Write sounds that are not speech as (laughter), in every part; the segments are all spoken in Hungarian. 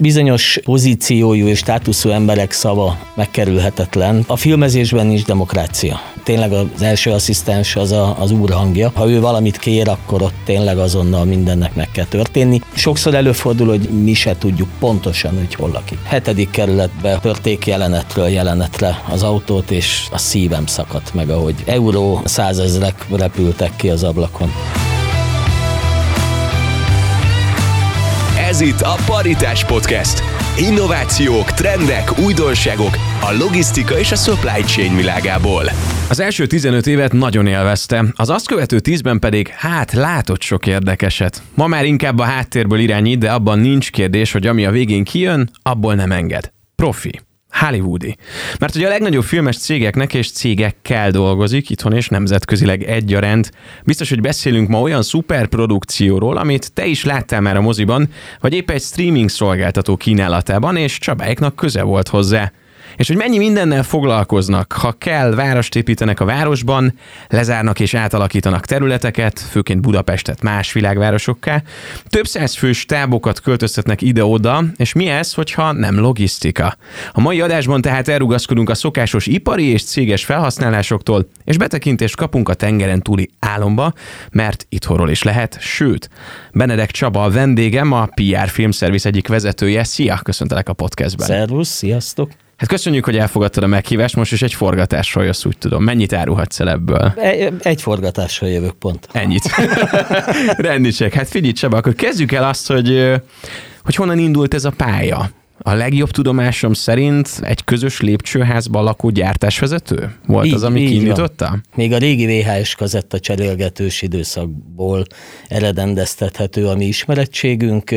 Bizonyos pozíciójú és státuszú emberek szava megkerülhetetlen. A filmezésben is demokrácia. Tényleg az első asszisztens az a, az úr hangja. Ha ő valamit kér, akkor ott tényleg azonnal mindennek meg kell történni. Sokszor előfordul, hogy mi se tudjuk pontosan, hogy hol lakik. Hetedik kerületbe törték jelenetről jelenetre az autót, és a szívem szakadt meg, ahogy euró százezrek repültek ki az ablakon. Ez itt a Paritás Podcast. Innovációk, trendek, újdonságok a logisztika és a supply chain világából. Az első 15 évet nagyon élvezte, az azt követő 10-ben pedig hát látott sok érdekeset. Ma már inkább a háttérből irányít, de abban nincs kérdés, hogy ami a végén kijön, abból nem enged. Profi. Hollywoodi. Mert hogy a legnagyobb filmes cégeknek és cégekkel dolgozik, itthon és nemzetközileg egyaránt. Biztos, hogy beszélünk ma olyan szuperprodukcióról, amit te is láttál már a moziban, vagy épp egy streaming szolgáltató kínálatában, és Csabáiknak köze volt hozzá és hogy mennyi mindennel foglalkoznak. Ha kell, várost építenek a városban, lezárnak és átalakítanak területeket, főként Budapestet más világvárosokká, több száz fős tábokat költöztetnek ide-oda, és mi ez, hogyha nem logisztika? A mai adásban tehát elrugaszkodunk a szokásos ipari és céges felhasználásoktól, és betekintést kapunk a tengeren túli álomba, mert itthonról is lehet, sőt, Benedek Csaba a vendégem, a PR Filmszervisz egyik vezetője. Szia, köszöntelek a podcastben. Szervusz, sziasztok! Hát köszönjük, hogy elfogadtad a meghívást, most is egy forgatásról jössz, úgy tudom. Mennyit árulhatsz el ebből? Egy, egy forgatásról jövök pont. Ennyit. (laughs) Rendítség. Hát figyelj Csaba, akkor kezdjük el azt, hogy, hogy honnan indult ez a pálya. A legjobb tudomásom szerint egy közös lépcsőházban lakó gyártásvezető volt így, az, ami kiindította? Még a régi VHS kazetta cserélgetős időszakból eredendeztethető a mi ismerettségünk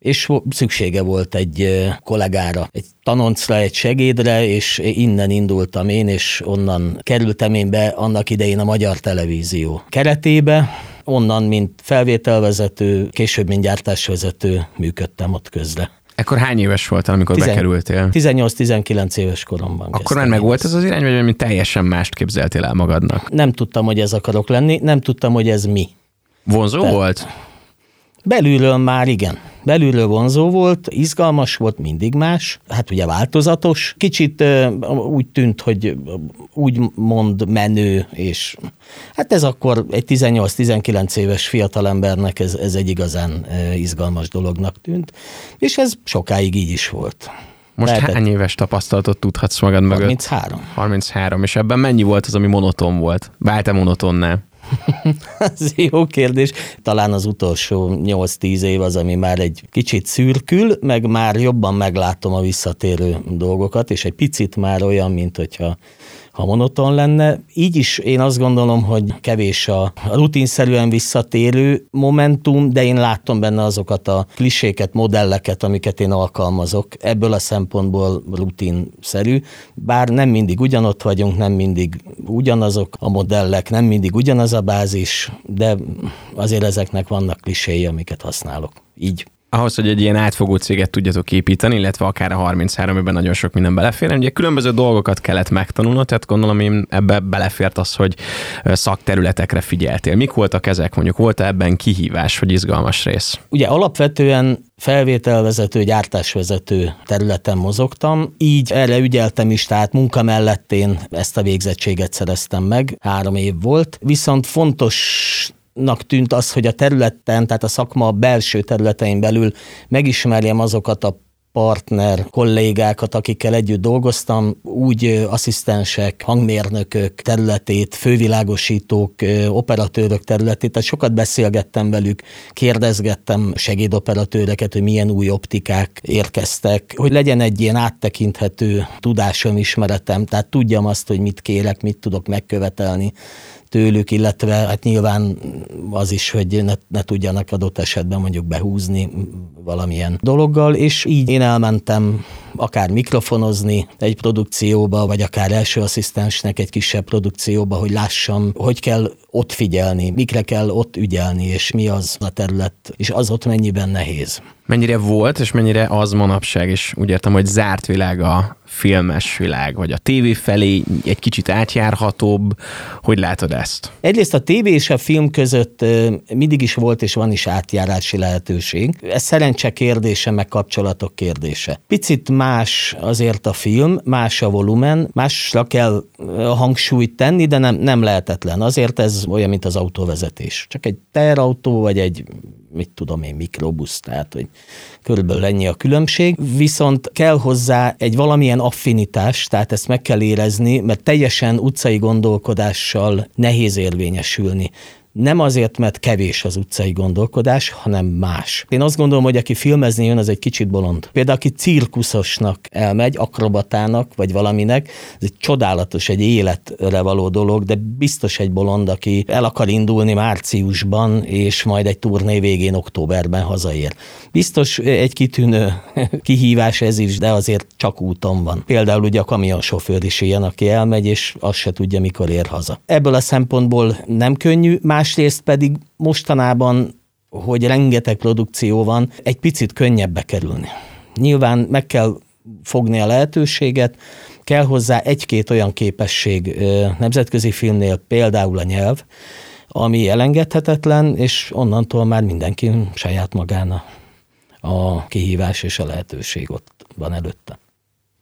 és szüksége volt egy kollégára, egy tanoncra, egy segédre, és innen indultam én, és onnan kerültem én be annak idején a Magyar Televízió keretébe, onnan, mint felvételvezető, később, mint gyártásvezető működtem ott közre. Ekkor hány éves voltál, amikor Tizen- bekerültél? 18-19 éves koromban. Akkor már meg volt ez az irány, vagy mint teljesen mást képzeltél el magadnak? Nem tudtam, hogy ez akarok lenni, nem tudtam, hogy ez mi. Vonzó Te- volt? Belülről már igen. Belülről vonzó volt, izgalmas volt, mindig más, hát ugye változatos. Kicsit úgy tűnt, hogy úgy mond menő, és hát ez akkor egy 18-19 éves fiatalembernek ez, ez egy igazán izgalmas dolognak tűnt, és ez sokáig így is volt. Most Lehetett. hány éves tapasztalatot tudhatsz magad mögött? 33. 33, és ebben mennyi volt az, ami monoton volt? Vált-e monotonnál? (laughs) Ez jó kérdés. Talán az utolsó 8-10 év az, ami már egy kicsit szürkül, meg már jobban meglátom a visszatérő dolgokat, és egy picit már olyan, mint hogyha ha monoton lenne. Így is én azt gondolom, hogy kevés a rutinszerűen visszatérő momentum, de én látom benne azokat a kliséket, modelleket, amiket én alkalmazok. Ebből a szempontból rutinszerű, bár nem mindig ugyanott vagyunk, nem mindig ugyanazok a modellek, nem mindig ugyanaz a bázis, de azért ezeknek vannak kliséi, amiket használok. Így ahhoz, hogy egy ilyen átfogó céget tudjatok építeni, illetve akár a 33 ében nagyon sok minden belefér, ugye különböző dolgokat kellett megtanulnod, tehát gondolom én ebbe belefért az, hogy szakterületekre figyeltél. Mik voltak ezek? Mondjuk volt ebben kihívás, vagy izgalmas rész? Ugye alapvetően felvételvezető, gyártásvezető területen mozogtam, így erre ügyeltem is, tehát munka mellett én ezt a végzettséget szereztem meg, három év volt, viszont fontos nak tűnt az, hogy a területen, tehát a szakma belső területein belül megismerjem azokat a partner kollégákat, akikkel együtt dolgoztam, úgy asszisztensek, hangmérnökök területét, fővilágosítók, operatőrök területét, tehát sokat beszélgettem velük, kérdezgettem segédoperatőreket, hogy milyen új optikák érkeztek, hogy legyen egy ilyen áttekinthető tudásom, ismeretem, tehát tudjam azt, hogy mit kérek, mit tudok megkövetelni tőlük, illetve hát nyilván az is, hogy ne, ne tudjanak adott esetben mondjuk behúzni valamilyen dologgal, és így én elmentem akár mikrofonozni egy produkcióba, vagy akár első asszisztensnek egy kisebb produkcióba, hogy lássam, hogy kell ott figyelni, mikre kell ott ügyelni, és mi az a terület, és az ott mennyiben nehéz. Mennyire volt, és mennyire az manapság, és úgy értem, hogy zárt világ a filmes világ, vagy a tévé felé egy kicsit átjárhatóbb. Hogy látod ezt? Egyrészt a tévé és a film között mindig is volt és van is átjárási lehetőség. Ez szerencse kérdése, meg kapcsolatok kérdése. Picit más azért a film, más a volumen, másra kell hangsúlyt tenni, de nem, nem lehetetlen. Azért ez olyan, mint az autóvezetés. Csak egy teherautó, vagy egy mit tudom én, mikrobusz, tehát hogy körülbelül ennyi a különbség, viszont kell hozzá egy valamilyen affinitás, tehát ezt meg kell érezni, mert teljesen utcai gondolkodással nehéz érvényesülni nem azért, mert kevés az utcai gondolkodás, hanem más. Én azt gondolom, hogy aki filmezni jön, az egy kicsit bolond. Például aki cirkuszosnak elmegy, akrobatának, vagy valaminek, ez egy csodálatos, egy életre való dolog, de biztos egy bolond, aki el akar indulni márciusban, és majd egy turné végén októberben hazaér. Biztos egy kitűnő (laughs) kihívás ez is, de azért csak úton van. Például ugye a kamionsofőr is ilyen, aki elmegy, és azt se tudja, mikor ér haza. Ebből a szempontból nem könnyű, másrészt pedig mostanában, hogy rengeteg produkció van, egy picit könnyebb bekerülni. Nyilván meg kell fogni a lehetőséget, kell hozzá egy-két olyan képesség nemzetközi filmnél, például a nyelv, ami elengedhetetlen, és onnantól már mindenki saját magán a kihívás és a lehetőség ott van előtte.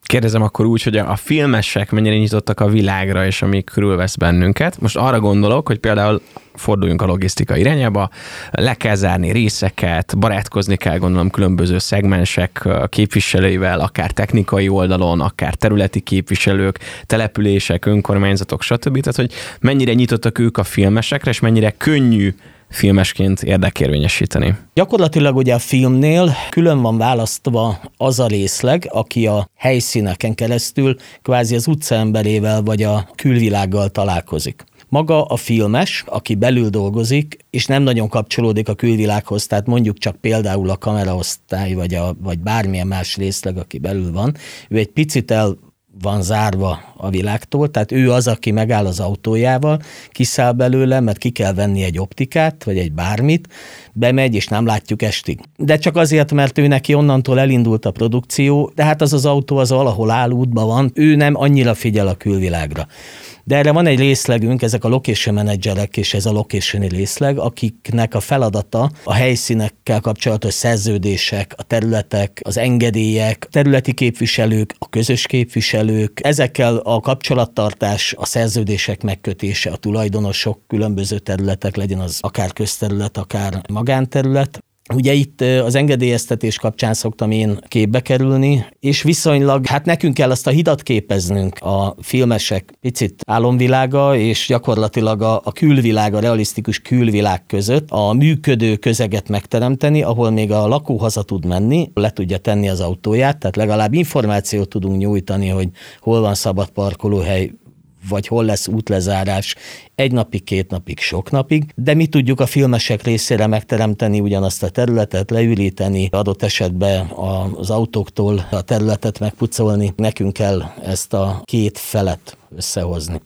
Kérdezem akkor úgy, hogy a filmesek mennyire nyitottak a világra, és ami körülvesz bennünket. Most arra gondolok, hogy például forduljunk a logisztika irányába, le kell zárni részeket, barátkozni kell gondolom különböző szegmensek képviselőivel, akár technikai oldalon, akár területi képviselők, települések, önkormányzatok, stb. Tehát, hogy mennyire nyitottak ők a filmesekre, és mennyire könnyű filmesként érdekérvényesíteni. Gyakorlatilag ugye a filmnél külön van választva az a részleg, aki a helyszíneken keresztül kvázi az utcaemberével vagy a külvilággal találkozik. Maga a filmes, aki belül dolgozik, és nem nagyon kapcsolódik a külvilághoz, tehát mondjuk csak például a kameraosztály, vagy, a, vagy bármilyen más részleg, aki belül van, ő egy picit el van zárva a világtól, tehát ő az, aki megáll az autójával, kiszáll belőle, mert ki kell venni egy optikát, vagy egy bármit, bemegy, és nem látjuk estig. De csak azért, mert ő neki onnantól elindult a produkció, de hát az az autó az valahol áll útban van, ő nem annyira figyel a külvilágra. De erre van egy részlegünk, ezek a location managerek és ez a location részleg, akiknek a feladata a helyszínekkel kapcsolatos szerződések, a területek, az engedélyek, területi képviselők, a közös képviselők, ezekkel a kapcsolattartás, a szerződések megkötése, a tulajdonosok, különböző területek, legyen az akár közterület, akár magánterület, Ugye itt az engedélyeztetés kapcsán szoktam én képbe kerülni, és viszonylag, hát nekünk kell azt a hidat képeznünk a filmesek picit álomvilága, és gyakorlatilag a, a külvilág, a realisztikus külvilág között a működő közeget megteremteni, ahol még a lakó haza tud menni, le tudja tenni az autóját, tehát legalább információt tudunk nyújtani, hogy hol van szabad parkolóhely, vagy hol lesz útlezárás egy napig, két napig, sok napig, de mi tudjuk a filmesek részére megteremteni ugyanazt a területet, leülíteni, adott esetben az autóktól a területet megpucolni. Nekünk kell ezt a két felet összehozni.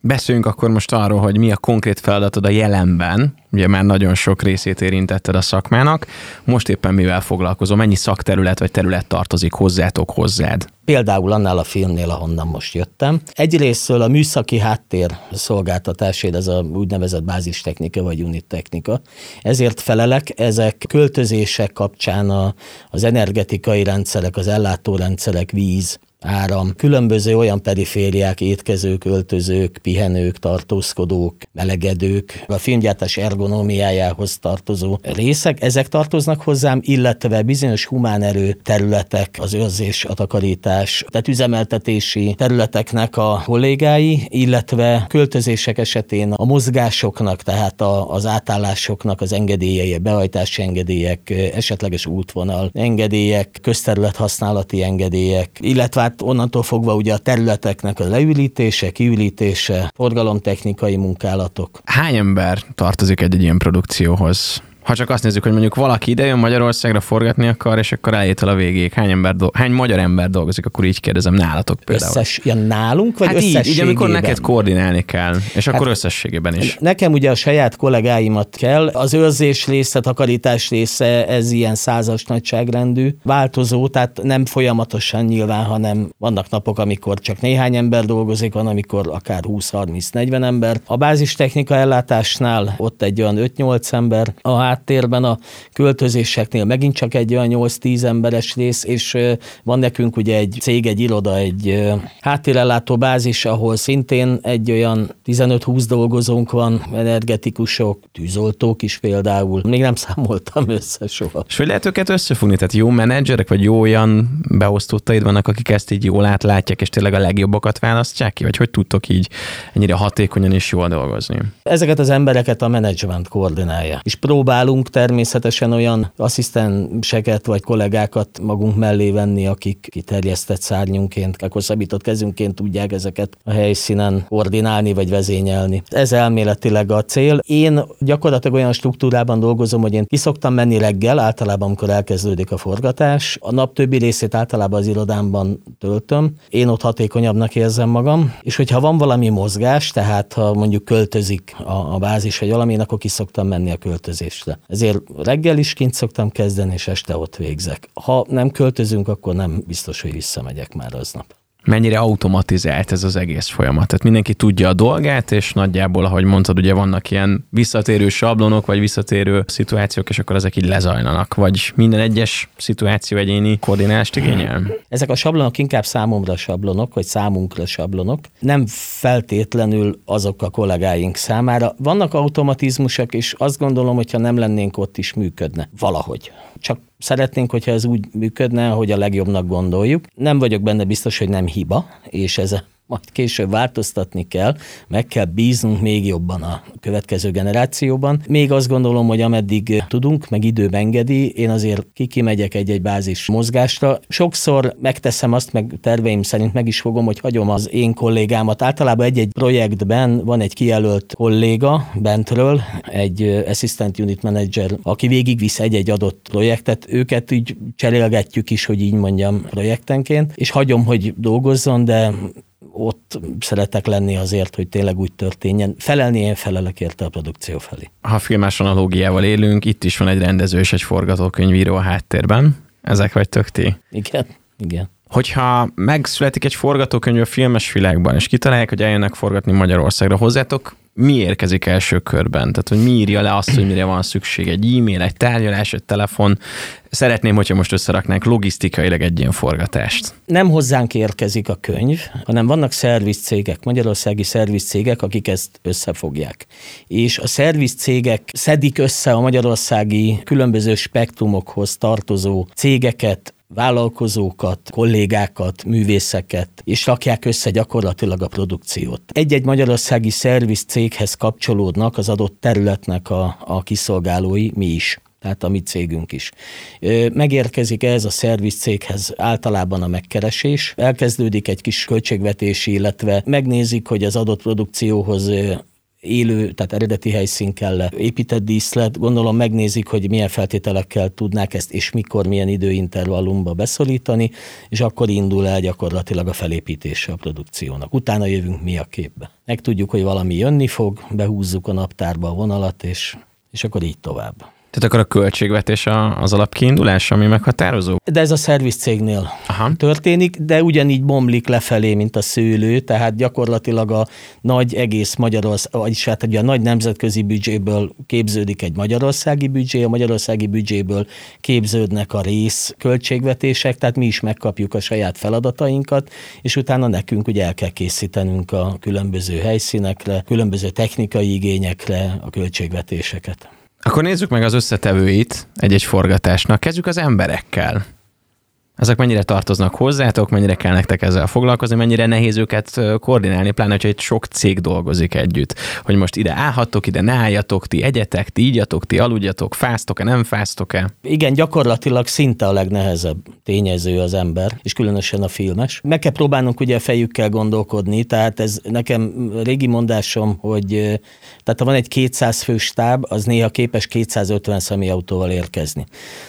Beszéljünk akkor most arról, hogy mi a konkrét feladatod a jelenben, ugye már nagyon sok részét érintetted a szakmának, most éppen mivel foglalkozom, mennyi szakterület vagy terület tartozik hozzátok hozzád? Például annál a filmnél, ahonnan most jöttem. Egyrésztől a műszaki háttér szolgáltatásért, ez a úgynevezett bázistechnika vagy unittechnika. Ezért felelek, ezek költözések kapcsán a, az energetikai rendszerek, az ellátórendszerek, víz, áram, különböző olyan perifériák, étkezők, öltözők, pihenők, tartózkodók, melegedők, a filmgyártás ergonómiájához tartozó részek, ezek tartoznak hozzám, illetve bizonyos humán erő területek, az őrzés, a takarítás, tehát üzemeltetési területeknek a kollégái, illetve költözések esetén a mozgásoknak, tehát a, az átállásoknak az engedélyei, behajtási engedélyek, esetleges útvonal engedélyek, közterület használati engedélyek, illetve hát onnantól fogva ugye a területeknek a leülítése, kiülítése, forgalomtechnikai munkálatok. Hány ember tartozik egy, egy ilyen produkcióhoz? Ha csak azt nézzük, hogy mondjuk valaki idejön Magyarországra forgatni akar, és akkor eljétől a végéig hány, ember do- hány magyar ember dolgozik, akkor így kérdezem nálatok például. Összes, ja, nálunk, vagy hát így, így, amikor neked koordinálni kell, és akkor összességében is. Nekem ugye a saját kollégáimat kell, az őrzés része, takarítás része, ez ilyen százas nagyságrendű, változó, tehát nem folyamatosan nyilván, hanem vannak napok, amikor csak néhány ember dolgozik, van, amikor akár 20-30-40 ember. A bázistechnika ellátásnál ott egy olyan 5-8 ember, a háttérben a költözéseknél megint csak egy olyan 8-10 emberes rész, és van nekünk ugye egy cég, egy iroda, egy háttérellátó bázis, ahol szintén egy olyan 15-20 dolgozónk van, energetikusok, tűzoltók is például. Még nem számoltam össze soha. És hogy lehet őket összefogni? Tehát jó menedzserek, vagy jó olyan beosztottaid vannak, akik ezt így jól átlátják, és tényleg a legjobbakat választják ki? Vagy hogy tudtok így ennyire hatékonyan és jól dolgozni? Ezeket az embereket a menedzsment koordinálja. És próbálunk természetesen olyan asszisztenseket vagy kollégákat magunk mellé venni, akik kiterjesztett szárnyunként, szabított kezünként tudják ezeket a helyszínen koordinálni vagy vezényelni. Ez elméletileg a cél. Én gyakorlatilag olyan struktúrában dolgozom, hogy én ki szoktam menni reggel, általában amikor elkezdődik a forgatás. A nap többi részét általában az irodámban töltöm. Én ott hatékonyabbnak érzem magam, és hogyha van valami mozgás, tehát ha mondjuk költözik a, a bázis vagy valami, akkor ki szoktam menni a költözésre. Ezért reggel is kint szoktam kezdeni, és este ott végzek. Ha nem költözünk, akkor nem biztos, hogy visszamegyek már aznap mennyire automatizált ez az egész folyamat. Tehát mindenki tudja a dolgát, és nagyjából, ahogy mondtad, ugye vannak ilyen visszatérő sablonok, vagy visszatérő szituációk, és akkor ezek így lezajlanak, vagy minden egyes szituáció egyéni koordinálást igényel? Ezek a sablonok inkább számomra sablonok, vagy számunkra sablonok, nem feltétlenül azok a kollégáink számára. Vannak automatizmusok, és azt gondolom, hogyha nem lennénk ott is működne valahogy. Csak szeretnénk, hogyha ez úgy működne, hogy a legjobbnak gondoljuk. Nem vagyok benne biztos, hogy nem hiba, és ez majd később változtatni kell, meg kell bíznunk még jobban a következő generációban. Még azt gondolom, hogy ameddig tudunk, meg időben engedi, én azért kikimegyek egy-egy bázis mozgásra. Sokszor megteszem azt, meg terveim szerint meg is fogom, hogy hagyom az én kollégámat. Általában egy-egy projektben van egy kijelölt kolléga bentről, egy assistant unit manager, aki végigvisz egy-egy adott projektet. Őket így cserélgetjük is, hogy így mondjam, projektenként, és hagyom, hogy dolgozzon, de ott szeretek lenni azért, hogy tényleg úgy történjen. Felelni én felelek érte a produkció felé. Ha filmás analógiával élünk, itt is van egy rendező és egy forgatókönyvíró a háttérben. Ezek vagytok ti? Igen, igen. Hogyha megszületik egy forgatókönyv a filmes világban, és kitalálják, hogy eljönnek forgatni Magyarországra, hozzátok mi érkezik első körben? Tehát, hogy mi írja le azt, hogy mire van szükség? Egy e-mail, egy tárgyalás, egy telefon? Szeretném, hogyha most összeraknánk logisztikailag egy ilyen forgatást. Nem hozzánk érkezik a könyv, hanem vannak szervizcégek, magyarországi szervizcégek, akik ezt összefogják. És a szervizcégek szedik össze a magyarországi különböző spektrumokhoz tartozó cégeket, vállalkozókat, kollégákat, művészeket, és rakják össze gyakorlatilag a produkciót. Egy-egy magyarországi szerviz céghez kapcsolódnak az adott területnek a, a kiszolgálói, mi is tehát a mi cégünk is. Megérkezik ez a szervizcéghez általában a megkeresés, elkezdődik egy kis költségvetési, illetve megnézik, hogy az adott produkcióhoz élő, tehát eredeti helyszín kell épített díszlet. Gondolom megnézik, hogy milyen feltételekkel tudnák ezt, és mikor, milyen időintervallumba beszorítani, és akkor indul el gyakorlatilag a felépítése a produkciónak. Utána jövünk mi a képbe. Megtudjuk, hogy valami jönni fog, behúzzuk a naptárba a vonalat, és, és akkor így tovább. Tehát akkor a költségvetés az alapkiindulás, ami meghatározó? De ez a szervizcégnél Aha. történik, de ugyanígy bomlik lefelé, mint a szőlő, tehát gyakorlatilag a nagy egész Magyarország, vagyis hát ugye a nagy nemzetközi büdzséből képződik egy magyarországi büdzsé, a magyarországi büdzséből képződnek a rész költségvetések, tehát mi is megkapjuk a saját feladatainkat, és utána nekünk ugye el kell készítenünk a különböző helyszínekre, különböző technikai igényekre a költségvetéseket. Akkor nézzük meg az összetevőit egy-egy forgatásnak. Kezdjük az emberekkel. Ezek mennyire tartoznak hozzátok, mennyire kell nektek ezzel foglalkozni, mennyire nehéz őket koordinálni, pláne, hogyha egy sok cég dolgozik együtt, hogy most ide állhattok, ide ne álljatok, ti egyetek, ti ígyatok, ti aludjatok, fáztok-e, nem fáztok-e? Igen, gyakorlatilag szinte a legnehezebb tényező az ember, és különösen a filmes. Meg kell próbálnunk ugye fejükkel gondolkodni, tehát ez nekem régi mondásom, hogy tehát ha van egy 200 fős stáb, az néha képes 250 személyautóval érkezni.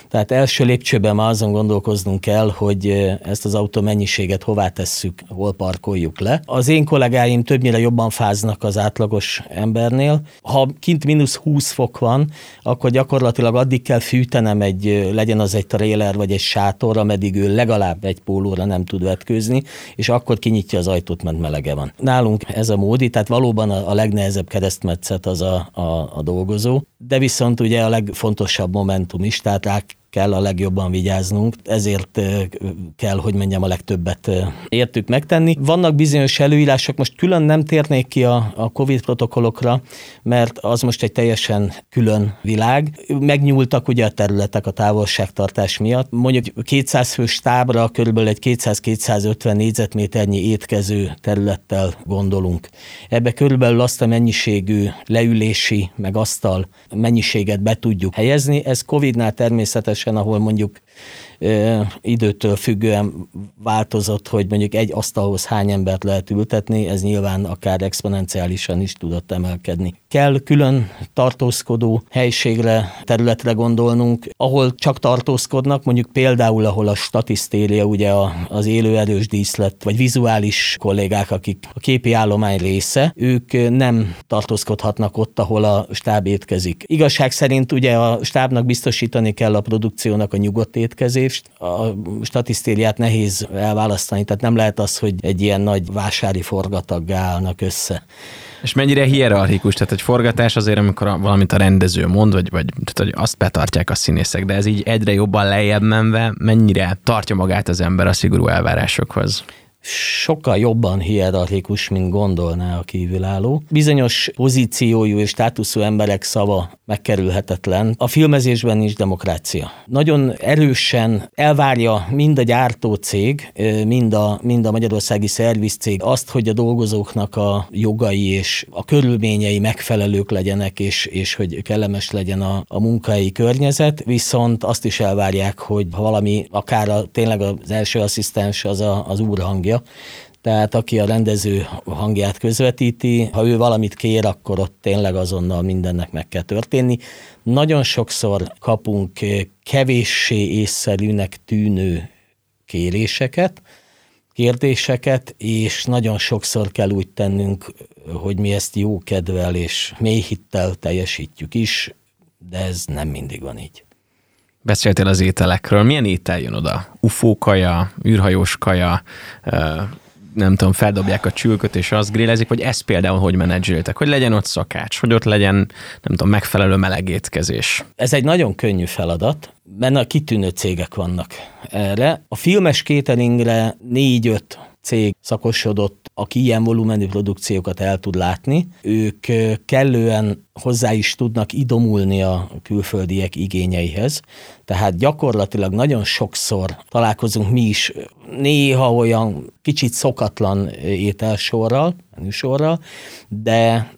Tehát első lépcsőben már azon gondolkoznunk kell, hogy ezt az autó mennyiséget hová tesszük, hol parkoljuk le. Az én kollégáim többnyire jobban fáznak az átlagos embernél. Ha kint mínusz 20 fok van, akkor gyakorlatilag addig kell fűtenem egy, legyen az egy trailer vagy egy sátor, ameddig ő legalább egy pólóra nem tud vetkőzni, és akkor kinyitja az ajtót, mert melege van. Nálunk ez a módi, tehát valóban a, a legnehezebb keresztmetszet az a, a, a dolgozó, de viszont ugye a legfontosabb momentum is, tehát kell a legjobban vigyáznunk, ezért kell, hogy mondjam, a legtöbbet értük megtenni. Vannak bizonyos előírások, most külön nem térnék ki a, a COVID protokollokra, mert az most egy teljesen külön világ. Megnyúltak ugye a területek a távolságtartás miatt. Mondjuk 200 fős tábra körülbelül egy 200-250 négyzetméternyi étkező területtel gondolunk. Ebbe körülbelül azt a mennyiségű leülési, meg asztal mennyiséget be tudjuk helyezni. Ez COVID-nál természetesen ahol mondjuk időtől függően változott, hogy mondjuk egy asztalhoz hány embert lehet ültetni, ez nyilván akár exponenciálisan is tudott emelkedni. Kell külön tartózkodó helységre, területre gondolnunk, ahol csak tartózkodnak, mondjuk például, ahol a statisztéria, ugye az élőerős díszlet, vagy vizuális kollégák, akik a képi állomány része, ők nem tartózkodhatnak ott, ahol a stáb étkezik. Igazság szerint ugye a stábnak biztosítani kell a produkciónak a nyugodt étkezést, lépést. A statisztériát nehéz elválasztani, tehát nem lehet az, hogy egy ilyen nagy vásári forgataggá állnak össze. És mennyire hierarchikus, tehát egy forgatás azért, amikor valamit a rendező mond, vagy, vagy tehát, hogy azt betartják a színészek, de ez így egyre jobban lejjebb menve, mennyire tartja magát az ember a szigorú elvárásokhoz? Sokkal jobban hierarchikus, mint gondolná a kívülálló. Bizonyos pozíciójú és státuszú emberek szava megkerülhetetlen. A filmezésben is demokrácia. Nagyon erősen elvárja mind a gyártó cég, mind a, mind a magyarországi szervizcég azt, hogy a dolgozóknak a jogai és a körülményei megfelelők legyenek, és, és hogy kellemes legyen a, a munkai környezet, viszont azt is elvárják, hogy ha valami, akár a, tényleg az első asszisztens az a, az úrhangja, tehát aki a rendező hangját közvetíti, ha ő valamit kér, akkor ott tényleg azonnal mindennek meg kell történni. Nagyon sokszor kapunk kevéssé észszerűnek tűnő kéréseket, kérdéseket, és nagyon sokszor kell úgy tennünk, hogy mi ezt jó kedvel és mély hittel teljesítjük is, de ez nem mindig van így. Beszéltél az ételekről. Milyen étel jön oda? UFO kaja, űrhajós kaja, nem tudom, feldobják a csülköt és azt grillezik, vagy ezt például hogy menedzseltek, hogy legyen ott szakács, hogy ott legyen, nem tudom, megfelelő melegétkezés. Ez egy nagyon könnyű feladat, mert a kitűnő cégek vannak erre. A filmes kételingre négy-öt cég szakosodott, aki ilyen volumenű produkciókat el tud látni. Ők kellően hozzá is tudnak idomulni a külföldiek igényeihez. Tehát gyakorlatilag nagyon sokszor találkozunk mi is néha olyan kicsit szokatlan ételsorral, menüsorral, de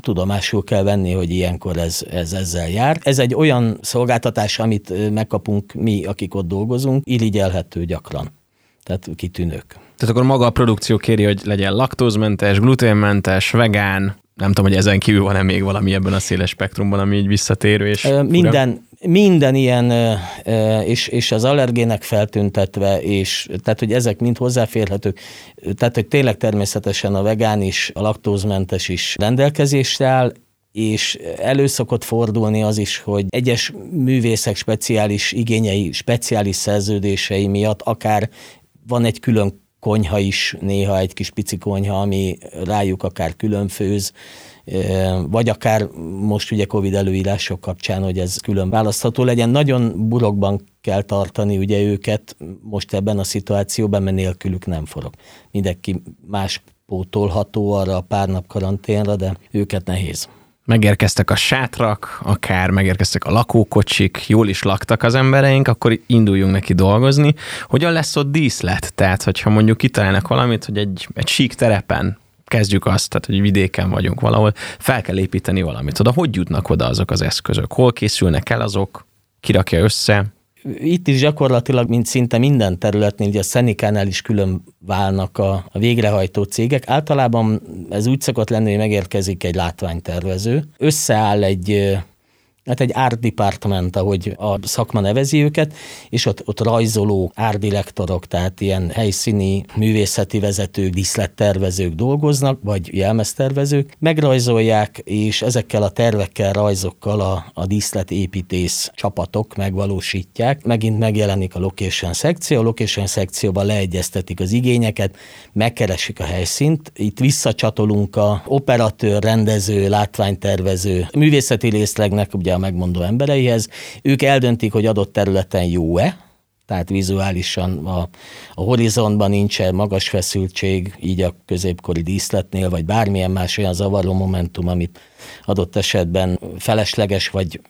tudomásul kell venni, hogy ilyenkor ez, ez ezzel jár. Ez egy olyan szolgáltatás, amit megkapunk mi, akik ott dolgozunk, irigyelhető gyakran. Tehát kitűnők. Tehát akkor maga a produkció kéri, hogy legyen laktózmentes, gluténmentes, vegán, nem tudom, hogy ezen kívül van-e még valami ebben a széles spektrumban, ami így visszatérő és Minden, minden ilyen, és, és az allergének feltüntetve, és tehát, hogy ezek mind hozzáférhetők, tehát, hogy tényleg természetesen a vegán is, a laktózmentes is rendelkezésre áll, és előszokott fordulni az is, hogy egyes művészek speciális igényei, speciális szerződései miatt akár van egy külön konyha is, néha egy kis pici konyha, ami rájuk akár külön főz, vagy akár most ugye Covid előírások kapcsán, hogy ez külön választható legyen. Nagyon burokban kell tartani ugye őket most ebben a szituációban, mert nélkülük nem forog. Mindenki más pótolható arra a pár nap karanténra, de őket nehéz. Megérkeztek a sátrak, akár megérkeztek a lakókocsik, jól is laktak az embereink, akkor induljunk neki dolgozni. Hogyan lesz ott díszlet? Tehát, hogyha mondjuk kitalálnak valamit, hogy egy, egy sík terepen kezdjük azt, tehát hogy vidéken vagyunk valahol, fel kell építeni valamit. Oda hogy jutnak oda azok az eszközök? Hol készülnek el azok? Kirakja össze? Itt is gyakorlatilag, mint szinte minden területnél, ugye a Szenikánál is külön válnak a, a végrehajtó cégek. Általában ez úgy szokott lenni, hogy megérkezik egy látványtervező, összeáll egy hát egy art department, ahogy a szakma nevezi őket, és ott, ott rajzoló árdirektorok, tehát ilyen helyszíni művészeti vezetők, díszlettervezők dolgoznak, vagy jelmeztervezők, megrajzolják, és ezekkel a tervekkel, rajzokkal a, a díszletépítész csapatok megvalósítják. Megint megjelenik a location szekció, a location szekcióban leegyeztetik az igényeket, megkeresik a helyszínt, itt visszacsatolunk a operatőr, rendező, látványtervező, művészeti részlegnek ugye a megmondó embereihez. Ők eldöntik, hogy adott területen jó-e, tehát vizuálisan a, a horizontban nincsen magas feszültség, így a középkori díszletnél, vagy bármilyen más olyan zavaró momentum, amit adott esetben felesleges, vagy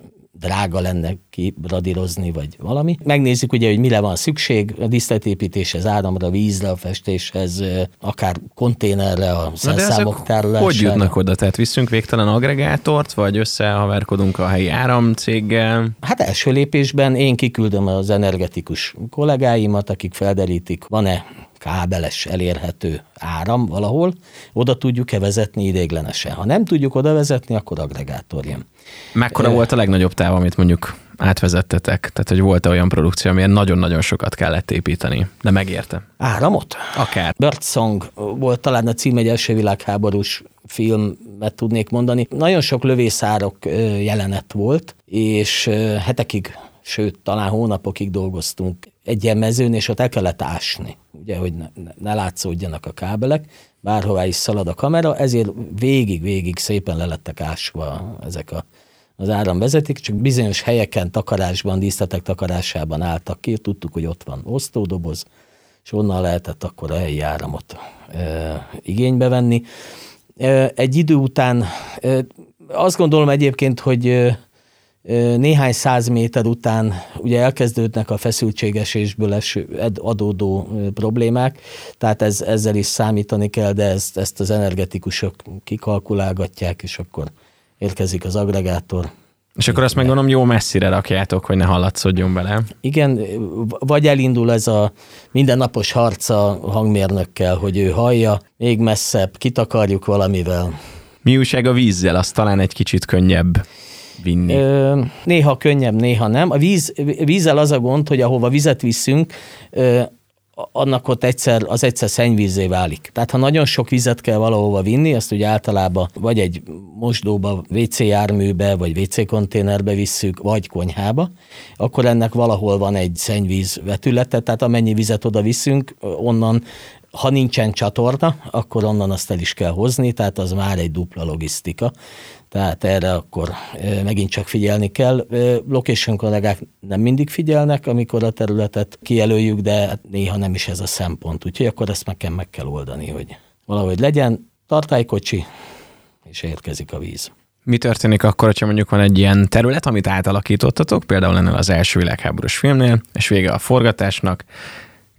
drága lenne kibradírozni, vagy valami. Megnézzük ugye, hogy mire van szükség, a díszletépítéshez, áramra, vízre, a festéshez, akár konténerre, a szerszámok tárolására. Hogy jutnak oda? Tehát viszünk végtelen agregátort, vagy összehaverkodunk a helyi áramcéggel? Hát első lépésben én kiküldöm az energetikus kollégáimat, akik felderítik, van-e kábeles elérhető áram valahol, oda tudjuk-e vezetni idéglenesen. Ha nem tudjuk oda vezetni, akkor agregátor jön. Mekkora volt a legnagyobb táv, amit mondjuk átvezettetek? Tehát, hogy volt-e olyan produkció, amilyen nagyon-nagyon sokat kellett építeni, de megérte? Áramot? Akár. Birdsong volt talán a cím egy első világháborús filmet tudnék mondani. Nagyon sok lövészárok jelenet volt, és hetekig sőt, talán hónapokig dolgoztunk egy ilyen mezőn, és ott el kellett ásni, ugye, hogy ne, ne látszódjanak a kábelek, bárhová is szalad a kamera, ezért végig-végig szépen lelettek ásva ezek a, az áramvezeték, csak bizonyos helyeken, takarásban, díszletek takarásában álltak ki, tudtuk, hogy ott van osztódoboz, és onnan lehetett akkor a helyi áramot e, igénybe venni. E, egy idő után e, azt gondolom egyébként, hogy néhány száz méter után ugye elkezdődnek a feszültségesésből adódó problémák, tehát ez, ezzel is számítani kell, de ezt, ezt az energetikusok kikalkulálgatják, és akkor érkezik az agregátor. És akkor azt megmondom, jó messzire rakjátok, hogy ne hallatszódjon bele. Igen, vagy elindul ez a mindennapos harc a hangmérnökkel, hogy ő hallja, még messzebb, kitakarjuk valamivel. Mi újság a vízzel, az talán egy kicsit könnyebb vinni? Ö, néha könnyebb, néha nem. A víz, vízzel az a gond, hogy ahova vizet viszünk, ö, annak ott egyszer, az egyszer szennyvízé válik. Tehát ha nagyon sok vizet kell valahova vinni, azt ugye általában vagy egy mosdóba, WC járműbe, vagy WC konténerbe visszük, vagy konyhába, akkor ennek valahol van egy szennyvíz vetülete, tehát amennyi vizet oda viszünk, onnan ha nincsen csatorna, akkor onnan azt el is kell hozni, tehát az már egy dupla logisztika tehát erre akkor megint csak figyelni kell. Location kollégák nem mindig figyelnek, amikor a területet kijelöljük, de néha nem is ez a szempont. Úgyhogy akkor ezt meg kell, meg kell oldani, hogy valahogy legyen tartálykocsi, és érkezik a víz. Mi történik akkor, ha mondjuk van egy ilyen terület, amit átalakítottatok, például ennél az első világháborús filmnél, és vége a forgatásnak,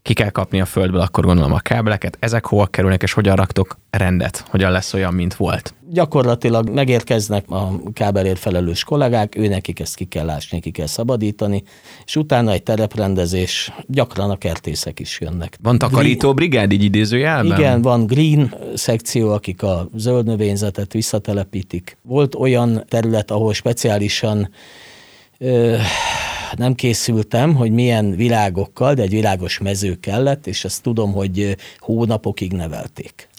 ki kell kapni a földből, akkor gondolom a kábeleket, ezek hova kerülnek, és hogyan raktok rendet, hogyan lesz olyan, mint volt? Gyakorlatilag megérkeznek a kábelért felelős kollégák, ő nekik ezt ki kell ásni, ki kell szabadítani, és utána egy tereprendezés, gyakran a kertészek is jönnek. Van takarító brigád, így idézőjelben? Igen, van green szekció, akik a zöld növényzetet visszatelepítik. Volt olyan terület, ahol speciálisan ö, nem készültem, hogy milyen világokkal, de egy világos mező kellett, és ezt tudom, hogy hónapokig nevelték.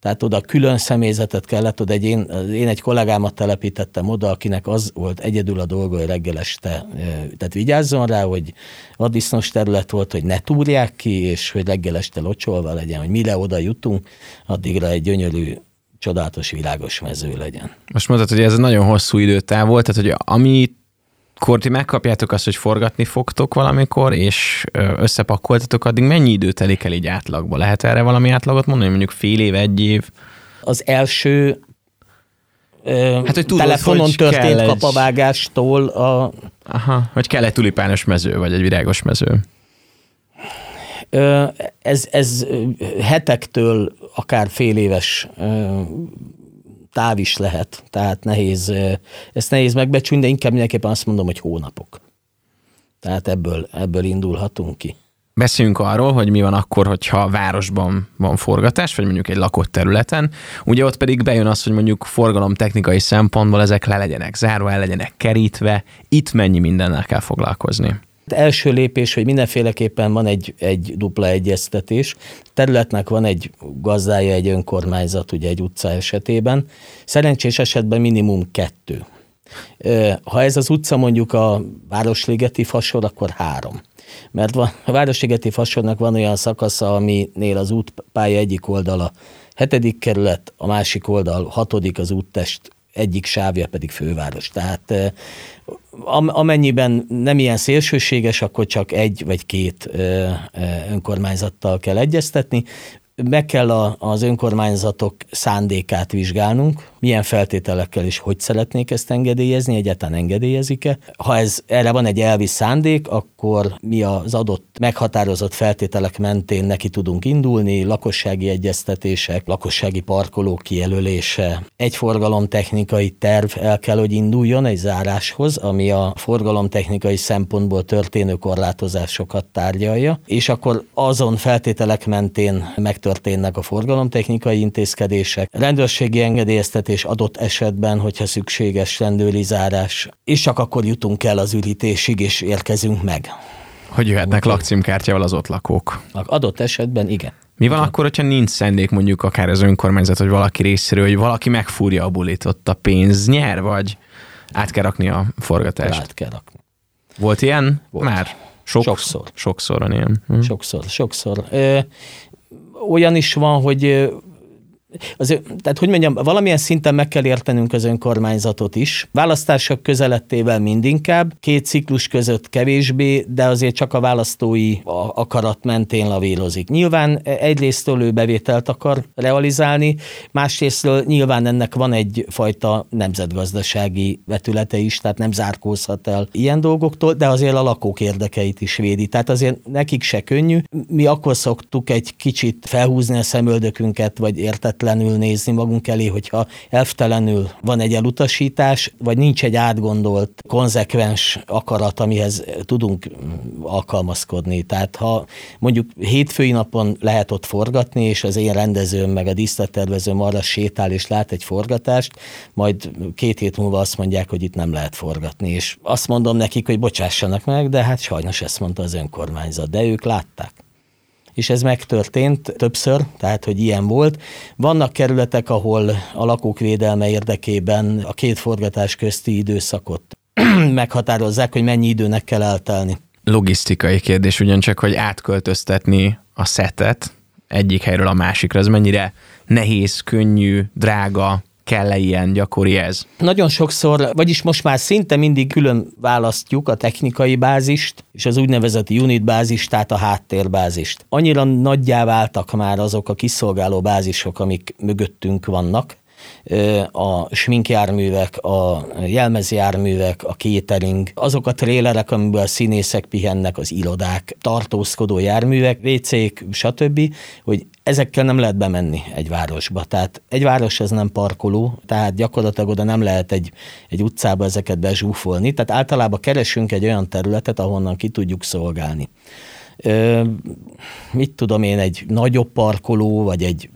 Tehát oda külön személyzetet kellett, oda egy én, én egy kollégámat telepítettem oda, akinek az volt egyedül a dolga, hogy reggel este, tehát vigyázzon rá, hogy vadisznos terület volt, hogy ne túrják ki, és hogy reggel este locsolva legyen, hogy mire oda jutunk, addigra egy gyönyörű csodálatos, világos mező legyen. Most mondtad, hogy ez nagyon hosszú időtáv volt, tehát hogy amit akkor ti megkapjátok azt, hogy forgatni fogtok valamikor, és összepakoltatok, addig mennyi idő telik el így átlagba? Lehet erre valami átlagot mondani, mondjuk fél év, egy év? Az első hát, hogy tudod, telefonon hogy történt egy... kapavágástól a... Aha, hogy kell egy tulipános mező, vagy egy virágos mező. Ez, ez hetektől akár fél éves táv is lehet, tehát nehéz, ezt nehéz megbecsülni, de inkább mindenképpen azt mondom, hogy hónapok. Tehát ebből, ebből indulhatunk ki. Beszéljünk arról, hogy mi van akkor, hogyha városban van forgatás, vagy mondjuk egy lakott területen. Ugye ott pedig bejön az, hogy mondjuk forgalomtechnikai szempontból ezek le legyenek zárva, el legyenek kerítve. Itt mennyi mindennel kell foglalkozni? Első lépés, hogy mindenféleképpen van egy, egy dupla egyeztetés. Területnek van egy gazdája, egy önkormányzat, ugye egy utca esetében. Szerencsés esetben minimum kettő. Ha ez az utca mondjuk a Városligeti fasor, akkor három. Mert van, a Városligeti fasornak van olyan szakasza, aminél az útpálya egyik oldala hetedik kerület, a másik oldal hatodik az úttest egyik sávja pedig főváros. Tehát amennyiben nem ilyen szélsőséges, akkor csak egy vagy két önkormányzattal kell egyeztetni. Meg kell a, az önkormányzatok szándékát vizsgálnunk, milyen feltételekkel és hogy szeretnék ezt engedélyezni, egyáltalán engedélyezik-e. Ha ez, erre van egy elvi szándék, akkor mi az adott meghatározott feltételek mentén neki tudunk indulni, lakossági egyeztetések, lakossági parkolók kijelölése, egy forgalomtechnikai terv el kell, hogy induljon egy záráshoz, ami a forgalomtechnikai szempontból történő korlátozásokat tárgyalja, és akkor azon feltételek mentén megtörténnek a forgalomtechnikai intézkedések, rendőrségi engedélyeztetés és adott esetben, hogyha szükséges rendőrizárás, és csak akkor jutunk el az ürítésig, és érkezünk meg. Hogy jöhetnek lakcímkártyával az ott lakók? Adott esetben igen. Mi van akkor, hogyha nincs szendék mondjuk akár az önkormányzat, vagy valaki részéről, hogy valaki megfúrja a bulit, ott a pénz nyer, vagy át kell rakni a forgatást? Át kell rakni. Volt ilyen? Volt. Már? Sok, sokszor. Sokszor van ilyen. Hm. Sokszor, sokszor. Ö, olyan is van, hogy az, tehát hogy mondjam, valamilyen szinten meg kell értenünk az önkormányzatot is. Választások közelettével mindinkább, két ciklus között kevésbé, de azért csak a választói akarat mentén lavírozik. Nyilván egyrésztől ő bevételt akar realizálni, másrésztől nyilván ennek van egyfajta nemzetgazdasági vetülete is, tehát nem zárkózhat el ilyen dolgoktól, de azért a lakók érdekeit is védi. Tehát azért nekik se könnyű. Mi akkor szoktuk egy kicsit felhúzni a szemöldökünket, vagy értett elftelenül nézni magunk elé, hogyha elftelenül van egy elutasítás, vagy nincs egy átgondolt, konzekvens akarat, amihez tudunk alkalmazkodni. Tehát ha mondjuk hétfői napon lehet ott forgatni, és az én rendezőm meg a díszlettervezőm arra sétál és lát egy forgatást, majd két hét múlva azt mondják, hogy itt nem lehet forgatni, és azt mondom nekik, hogy bocsássanak meg, de hát sajnos ezt mondta az önkormányzat, de ők látták és ez megtörtént többször, tehát hogy ilyen volt. Vannak kerületek, ahol a lakók védelme érdekében a két forgatás közti időszakot (clears throat) meghatározzák, hogy mennyi időnek kell eltelni. Logisztikai kérdés ugyancsak, hogy átköltöztetni a szetet egyik helyről a másikra, ez mennyire nehéz, könnyű, drága, kell-e ilyen gyakori ez? Nagyon sokszor, vagyis most már szinte mindig külön választjuk a technikai bázist és az úgynevezett unit bázist, tehát a háttérbázist. Annyira nagyjá váltak már azok a kiszolgáló bázisok, amik mögöttünk vannak, a sminkjárművek, a jelmezjárművek, a catering, azok a trélerek, amiben a színészek pihennek, az irodák, tartózkodó járművek, WC-k, stb., hogy ezekkel nem lehet bemenni egy városba. Tehát egy város ez nem parkoló, tehát gyakorlatilag oda nem lehet egy, egy utcába ezeket bezsúfolni, tehát általában keresünk egy olyan területet, ahonnan ki tudjuk szolgálni. Ö, mit tudom én, egy nagyobb parkoló, vagy egy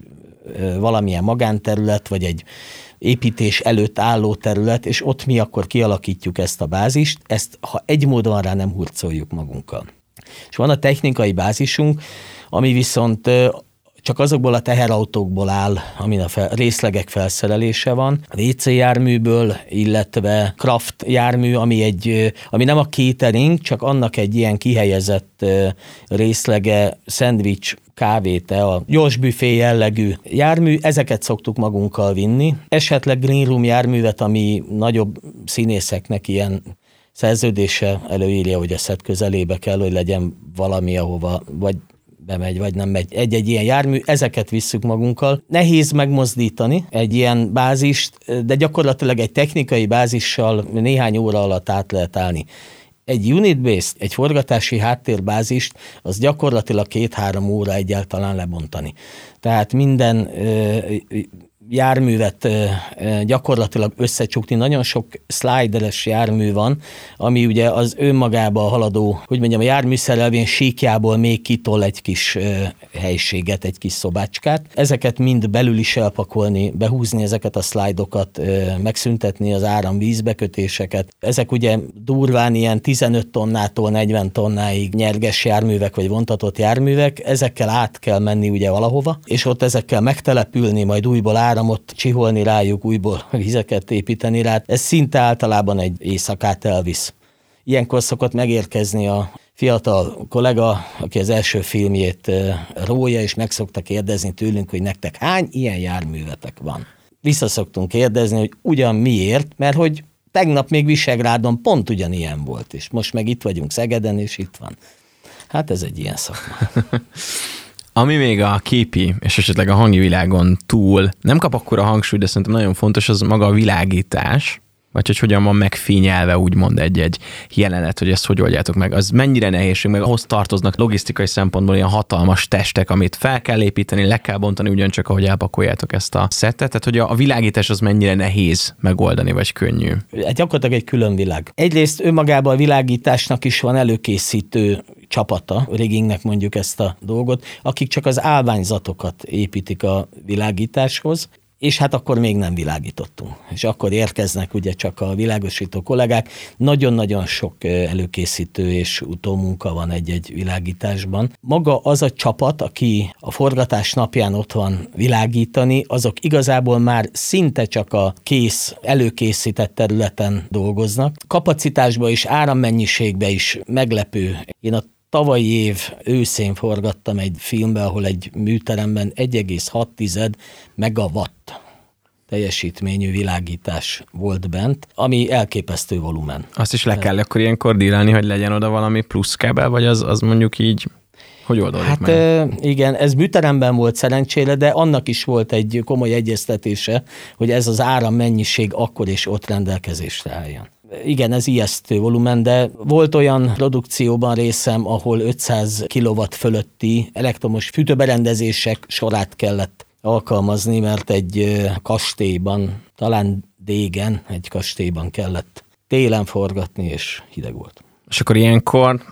valamilyen magánterület, vagy egy építés előtt álló terület, és ott mi akkor kialakítjuk ezt a bázist, ezt ha egy módon rá nem hurcoljuk magunkkal. És van a technikai bázisunk, ami viszont csak azokból a teherautókból áll, amin a részlegek felszerelése van, a WC járműből, illetve Kraft jármű, ami, egy, ami nem a catering, csak annak egy ilyen kihelyezett részlege, szendvics, kávéte, a gyors büfé jellegű jármű, ezeket szoktuk magunkkal vinni. Esetleg green room járművet, ami nagyobb színészeknek ilyen szerződése előírja, hogy a szed közelébe kell, hogy legyen valami, ahova vagy bemegy, vagy nem megy egy-egy ilyen jármű, ezeket visszük magunkkal. Nehéz megmozdítani egy ilyen bázist, de gyakorlatilag egy technikai bázissal néhány óra alatt át lehet állni. Egy unit-based, egy forgatási háttérbázist, az gyakorlatilag két-három óra egyáltalán lebontani. Tehát minden járművet gyakorlatilag összecsukni. Nagyon sok slideres jármű van, ami ugye az önmagába haladó, hogy mondjam, a járműszerelvény síkjából még kitol egy kis helységet, egy kis szobácskát. Ezeket mind belül is elpakolni, behúzni ezeket a szlájdokat, megszüntetni az áram vízbekötéseket. Ezek ugye durván ilyen 15 tonnától 40 tonnáig nyerges járművek, vagy vontatott járművek, ezekkel át kell menni ugye valahova, és ott ezekkel megtelepülni, majd újból áram áramot csiholni rájuk, újból vizeket építeni rá. Ez szinte általában egy éjszakát elvisz. Ilyenkor szokott megérkezni a fiatal kollega, aki az első filmjét rója, és meg szokta kérdezni tőlünk, hogy nektek hány ilyen járművetek van. Visszaszoktunk kérdezni, hogy ugyan miért, mert hogy tegnap még Visegrádon pont ugyanilyen volt, és most meg itt vagyunk Szegeden, és itt van. Hát ez egy ilyen szakma. (laughs) Ami még a képi és esetleg a hangi világon túl nem kap akkor a hangsúly, de szerintem nagyon fontos, az maga a világítás, vagy hogy hogyan van megfényelve úgymond egy-egy jelenet, hogy ezt hogy oldjátok meg. Az mennyire nehézség, meg ahhoz tartoznak logisztikai szempontból ilyen hatalmas testek, amit fel kell építeni, le kell bontani ugyancsak, ahogy elpakoljátok ezt a szettet. Tehát, hogy a, világítás az mennyire nehéz megoldani, vagy könnyű. Hát gyakorlatilag egy külön világ. Egyrészt önmagában a világításnak is van előkészítő csapata, riggingnek mondjuk ezt a dolgot, akik csak az állványzatokat építik a világításhoz, és hát akkor még nem világítottunk. És akkor érkeznek ugye csak a világosító kollégák. Nagyon-nagyon sok előkészítő és utómunka van egy-egy világításban. Maga az a csapat, aki a forgatás napján ott van világítani, azok igazából már szinte csak a kész, előkészített területen dolgoznak. Kapacitásba és árammennyiségbe is meglepő. Én a tavalyi év őszén forgattam egy filmbe, ahol egy műteremben 1,6 megawatt teljesítményű világítás volt bent, ami elképesztő volumen. Azt is le kell akkor ilyenkor dílálni, hogy legyen oda valami plusz kábel, vagy az, az mondjuk így hogy oldódik hát meg? igen, ez műteremben volt szerencsére, de annak is volt egy komoly egyeztetése, hogy ez az áram mennyiség akkor és ott rendelkezésre álljon. Igen, ez ijesztő volumen, de volt olyan produkcióban részem, ahol 500 kW fölötti elektromos fűtőberendezések sorát kellett alkalmazni, mert egy kastélyban, talán Dégen, egy kastélyban kellett télen forgatni, és hideg volt. És akkor ilyenkor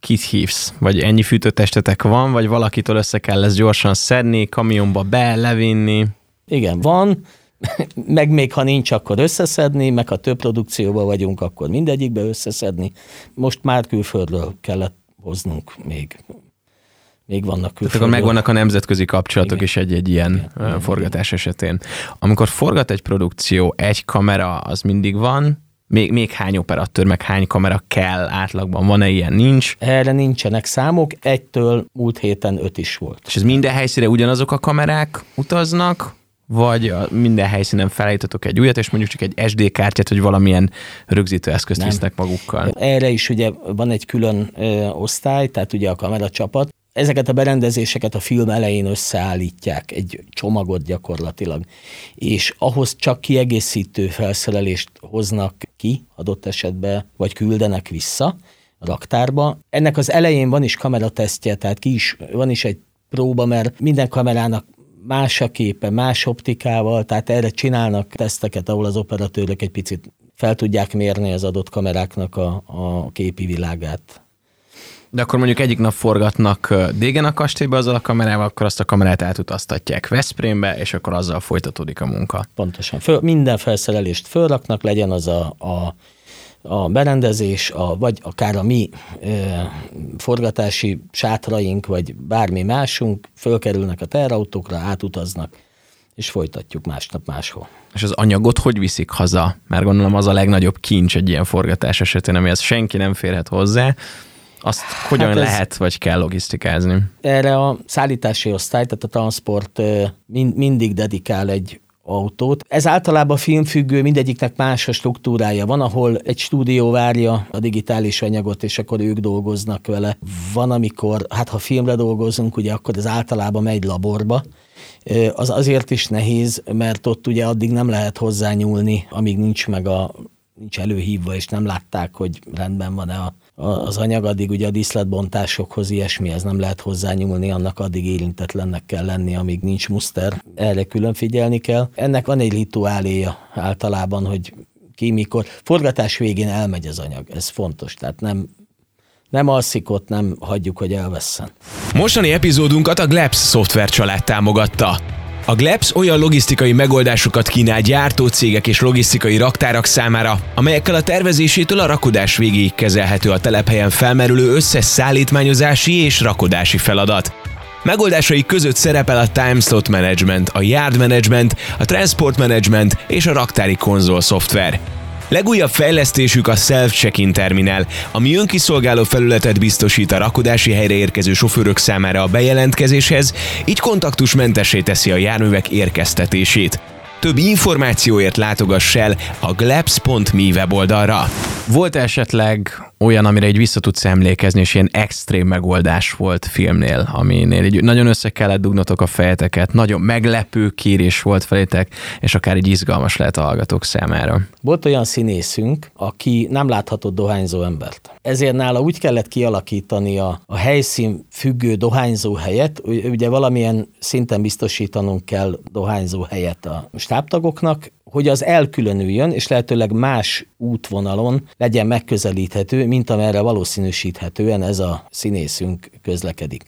kit hívsz? Vagy ennyi fűtőtestetek van, vagy valakitől össze kell ezt gyorsan szedni, kamionba be, levinni? Igen, van, (laughs) meg még ha nincs, akkor összeszedni, meg ha több produkcióban vagyunk, akkor mindegyikbe összeszedni. Most már külföldről kellett hoznunk még még vannak külföldről. Tehát akkor megvannak a nemzetközi kapcsolatok Igen. is egy-egy ilyen Igen. forgatás esetén. Amikor forgat egy produkció, egy kamera az mindig van, még, még hány operatőr, meg hány kamera kell átlagban? Van-e ilyen? Nincs? Erre nincsenek számok, egytől múlt héten öt is volt. És ez minden helyszíne ugyanazok a kamerák utaznak? Vagy minden helyszínen felállítotok egy újat, és mondjuk csak egy SD kártyát, vagy valamilyen rögzítő eszközt Nem. visznek magukkal. Erre is ugye van egy külön ö, osztály, tehát ugye a kameracsapat, ezeket a berendezéseket a film elején összeállítják, egy csomagot gyakorlatilag, és ahhoz csak kiegészítő felszerelést hoznak ki adott esetben, vagy küldenek vissza a raktárba. Ennek az elején van is kameratesztje, tehát ki is, van is egy próba, mert minden kamerának más a képe, más optikával, tehát erre csinálnak teszteket, ahol az operatőrök egy picit fel tudják mérni az adott kameráknak a, a képi világát. De akkor mondjuk egyik nap forgatnak Dégen a kastélyba azzal a kamerával, akkor azt a kamerát átutaztatják Veszprémbe, és akkor azzal folytatódik a munka. Pontosan. Föl, minden felszerelést fölraknak, legyen az a, a a berendezés, a, vagy akár a mi e, forgatási sátraink, vagy bármi másunk fölkerülnek a terautókra, átutaznak, és folytatjuk másnap máshol. És az anyagot hogy viszik haza? Mert gondolom az a legnagyobb kincs egy ilyen forgatás esetén, amihez senki nem férhet hozzá. Azt hát hogyan hát lehet, vagy kell logisztikázni? Erre a szállítási osztály, tehát a transport mind, mindig dedikál egy autót. Ez általában filmfüggő, mindegyiknek más a struktúrája. Van, ahol egy stúdió várja a digitális anyagot, és akkor ők dolgoznak vele. Van, amikor, hát ha filmre dolgozunk, ugye akkor ez általában megy laborba, az azért is nehéz, mert ott ugye addig nem lehet hozzányúlni, amíg nincs meg a nincs előhívva, és nem látták, hogy rendben van-e a, az anyag, addig ugye a díszletbontásokhoz ilyesmihez nem lehet hozzányúlni, annak addig érintetlennek kell lenni, amíg nincs muszter. Erre külön figyelni kell. Ennek van egy rituáléja általában, hogy ki mikor. Forgatás végén elmegy az anyag, ez fontos, tehát nem nem alszik ott, nem hagyjuk, hogy elvesszen. Mostani epizódunkat a Glebs szoftver család támogatta. A Glebs olyan logisztikai megoldásokat kínál gyártócégek és logisztikai raktárak számára, amelyekkel a tervezésétől a rakodás végéig kezelhető a telephelyen felmerülő összes szállítmányozási és rakodási feladat. Megoldásai között szerepel a Time Slot Management, a Yard Management, a Transport Management és a raktári konzol szoftver. Legújabb fejlesztésük a Self-Check-in terminál, ami önkiszolgáló felületet biztosít a rakodási helyre érkező sofőrök számára a bejelentkezéshez, így kontaktusmentessé teszi a járművek érkeztetését. Több információért látogass el a glebs.me weboldalra. Volt esetleg olyan, amire egy vissza tudsz emlékezni, és ilyen extrém megoldás volt filmnél, aminél egy nagyon össze kellett dugnotok a fejeteket, nagyon meglepő kérés volt felétek, és akár egy izgalmas lehet a hallgatók számára. Volt olyan színészünk, aki nem láthatott dohányzó embert. Ezért nála úgy kellett kialakítani a, a helyszín függő dohányzó helyet, ugye valamilyen szinten biztosítanunk kell dohányzó helyet a stábtagoknak, hogy az elkülönüljön, és lehetőleg más útvonalon legyen megközelíthető, mint amerre valószínűsíthetően ez a színészünk közlekedik.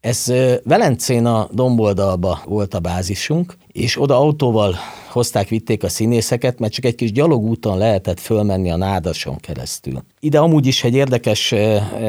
Ez Velencén a domboldalba volt a bázisunk, és oda autóval hozták, vitték a színészeket, mert csak egy kis gyalogúton lehetett fölmenni a nádason keresztül. Ide amúgy is egy érdekes,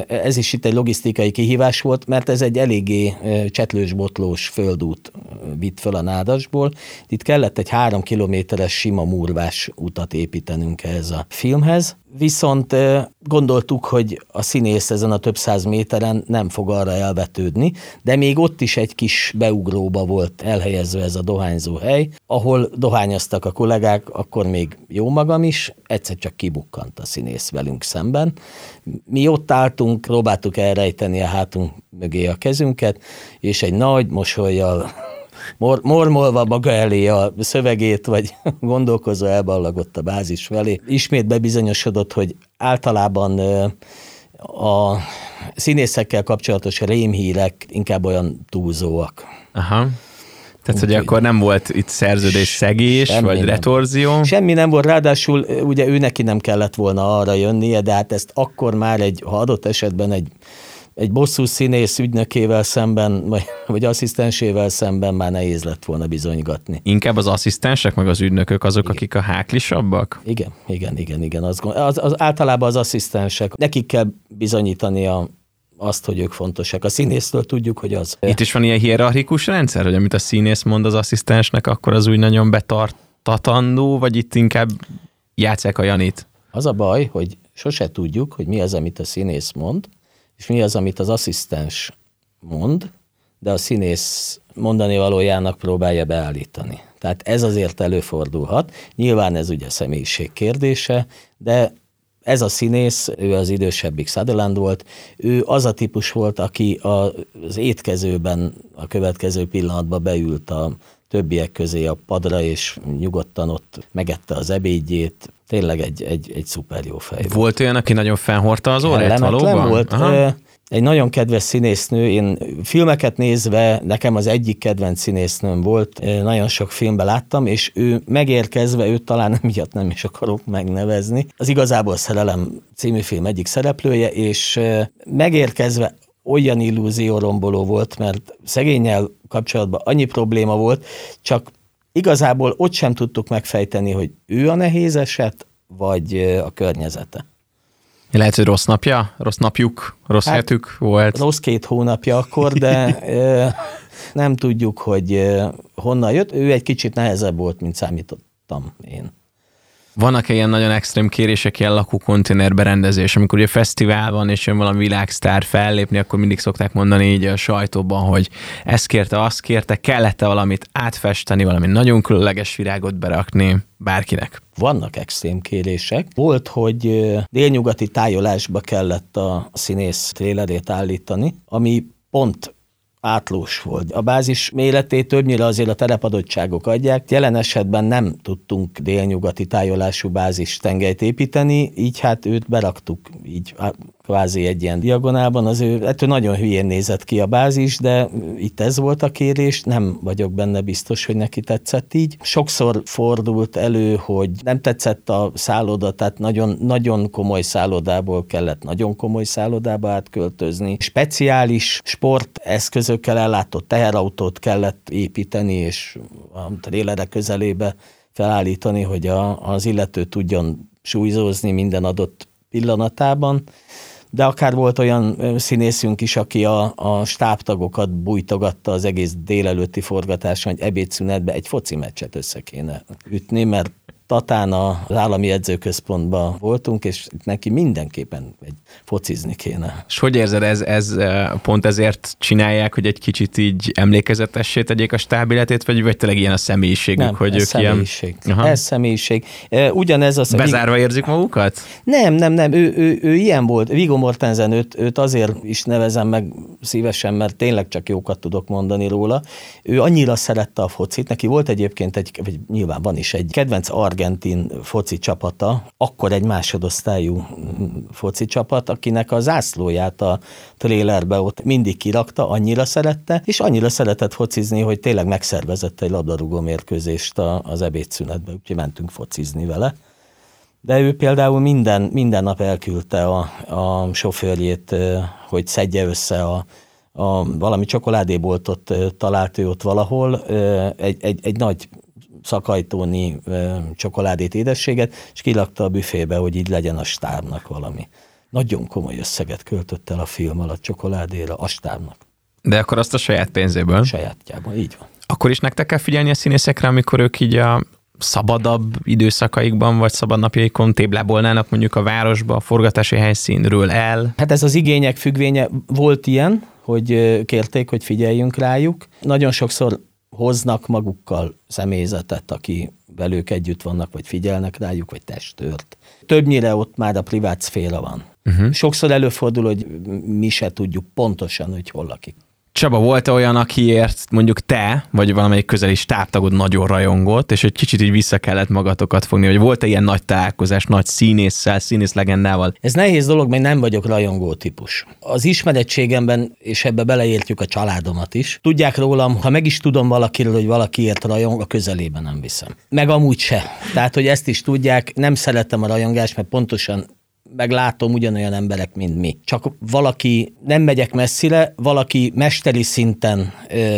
ez is itt egy logisztikai kihívás volt, mert ez egy eléggé csetlős-botlós földút vitt föl a nádasból. Itt kellett egy három kilométeres sima murvás utat építenünk ehhez a filmhez, viszont gondoltuk, hogy a színész ezen a több száz méteren nem fog arra elvetődni, de még ott is egy kis beugróba volt elhelyezve ez a dohányzó hely, ahol dohányoztak a kollégák, akkor még jó magam is, egyszer csak kibukkant a színész velünk szemben. Mi ott álltunk, próbáltuk elrejteni a hátunk mögé a kezünket, és egy nagy mosolyjal mor, mormolva maga elé a szövegét, vagy (laughs) gondolkozó elballagott a bázis felé. Ismét bebizonyosodott, hogy általában a színészekkel kapcsolatos rémhírek inkább olyan túlzóak. Aha. Tehát, hogy akkor nem volt itt szerződés szegés, semmi vagy nem. retorzió? Semmi nem volt, ráadásul ugye ő neki nem kellett volna arra jönnie, de hát ezt akkor már egy, ha adott esetben egy egy bosszú színész ügynökével szemben, vagy, vagy asszisztensével szemben már nehéz lett volna bizonygatni. Inkább az asszisztensek, meg az ügynökök azok, igen. akik a háklisabbak? Igen, igen, igen, igen. Az, az, az, általában az asszisztensek. Nekik kell bizonyítani a, azt, hogy ők fontosak. A színésztől tudjuk, hogy az. Itt is van ilyen hierarchikus rendszer, hogy amit a színész mond az asszisztensnek, akkor az úgy nagyon betartatandó, vagy itt inkább játszák a Janit? Az a baj, hogy sose tudjuk, hogy mi az, amit a színész mond, és mi az, amit az asszisztens mond, de a színész mondani valójának próbálja beállítani. Tehát ez azért előfordulhat. Nyilván ez ugye személyiség kérdése, de ez a színész, ő az idősebbik Sutherland volt, ő az a típus volt, aki az étkezőben a következő pillanatban beült a többiek közé a padra, és nyugodtan ott megette az ebédjét, tényleg egy, egy, egy szuper jó fej. Volt olyan, aki nagyon felhordta az órát valóban? volt. Aha. Egy nagyon kedves színésznő, én filmeket nézve, nekem az egyik kedvenc színésznőm volt, nagyon sok filmben láttam, és ő megérkezve, őt talán (laughs) miatt nem is akarok megnevezni, az igazából Szerelem című film egyik szereplője, és megérkezve olyan illúzióromboló volt, mert szegényel kapcsolatban annyi probléma volt, csak igazából ott sem tudtuk megfejteni, hogy ő a nehéz eset, vagy a környezete. Lehet, hogy rossz napja, rossz napjuk, rossz hát, hetük volt. Rossz két hónapja akkor, de (laughs) nem tudjuk, hogy honnan jött. Ő egy kicsit nehezebb volt, mint számítottam én. Vannak ilyen nagyon extrém kérések, ilyen lakókonténer berendezés, amikor ugye fesztivál van, és jön valami világsztár fellépni, akkor mindig szokták mondani így a sajtóban, hogy ezt kérte, azt kérte, kellett-e valamit átfesteni, valami nagyon különleges virágot berakni bárkinek. Vannak extrém kérések. Volt, hogy délnyugati tájolásba kellett a színész trélerét állítani, ami pont átlós volt. A bázis méretét többnyire azért a telepadottságok adják. Jelen esetben nem tudtunk délnyugati tájolású bázis tengelyt építeni, így hát őt beraktuk így kvázi egy ilyen diagonálban, az ő, ettől nagyon hülyén nézett ki a bázis, de itt ez volt a kérés, nem vagyok benne biztos, hogy neki tetszett így. Sokszor fordult elő, hogy nem tetszett a szálloda, tehát nagyon, nagyon komoly szállodából kellett nagyon komoly szállodába átköltözni. Speciális sporteszközökkel ellátott teherautót kellett építeni, és a trélerek közelébe felállítani, hogy a, az illető tudjon súlyzózni minden adott pillanatában de akár volt olyan színészünk is, aki a, a stábtagokat bújtogatta az egész délelőtti forgatáson, hogy ebédszünetbe egy foci meccset össze kéne ütni, mert Tatán az állami edzőközpontban voltunk, és neki mindenképpen egy focizni kéne. És hogy érzed, ez, ez pont ezért csinálják, hogy egy kicsit így emlékezetessé tegyék a stáb életét, vagy, vagy tényleg ilyen a személyiségük, nem, hogy ez ők személyiség. ilyen... Aha. Ez személyiség. Ugyanez az... Bezárva érzik magukat? Nem, nem, nem, ő, ő, ő ilyen volt. Viggo Mortensen, őt, őt azért is nevezem meg szívesen, mert tényleg csak jókat tudok mondani róla. Ő annyira szerette a focit, neki volt egyébként egy, vagy nyilván van is egy kedvenc arg argentin foci csapata, akkor egy másodosztályú foci csapat, akinek a zászlóját a trélerbe ott mindig kirakta, annyira szerette, és annyira szeretett focizni, hogy tényleg megszervezett egy labdarúgó mérkőzést az ebédszünetbe, úgyhogy mentünk focizni vele. De ő például minden, minden nap elküldte a, a sofőrjét, hogy szedje össze a, a valami csokoládéboltot talált ő ott valahol, egy, egy, egy nagy szakajtóni csokoládét, édességet, és kilakta a büfébe, hogy így legyen a stábnak valami. Nagyon komoly összeget költött el a film alatt csokoládéra, a stábnak. De akkor azt a saját pénzéből? A sajátjában, így van. Akkor is nektek kell figyelni a színészekre, amikor ők így a szabadabb időszakaikban, vagy szabadnapjaikon téblábolnának mondjuk a városba, a forgatási helyszínről el? Hát ez az igények függvénye. Volt ilyen, hogy kérték, hogy figyeljünk rájuk. Nagyon sokszor hoznak magukkal személyzetet, aki velük együtt vannak, vagy figyelnek rájuk, vagy testőrt. Többnyire ott már a privát szféra van. Uh-huh. Sokszor előfordul, hogy mi se tudjuk pontosan, hogy hol lakik. Csaba, volt -e olyan, akiért mondjuk te, vagy valamelyik közeli stábtagod nagyon rajongott, és egy kicsit így vissza kellett magatokat fogni, hogy volt-e ilyen nagy találkozás, nagy színésszel, színész legendával? Ez nehéz dolog, mert nem vagyok rajongó típus. Az ismerettségemben, és ebbe beleértjük a családomat is, tudják rólam, ha meg is tudom valakiről, hogy valakiért rajong, a közelében nem viszem. Meg amúgy se. Tehát, hogy ezt is tudják, nem szeretem a rajongást, mert pontosan meg látom ugyanolyan emberek, mint mi. Csak valaki, nem megyek messzire, valaki mesteri szinten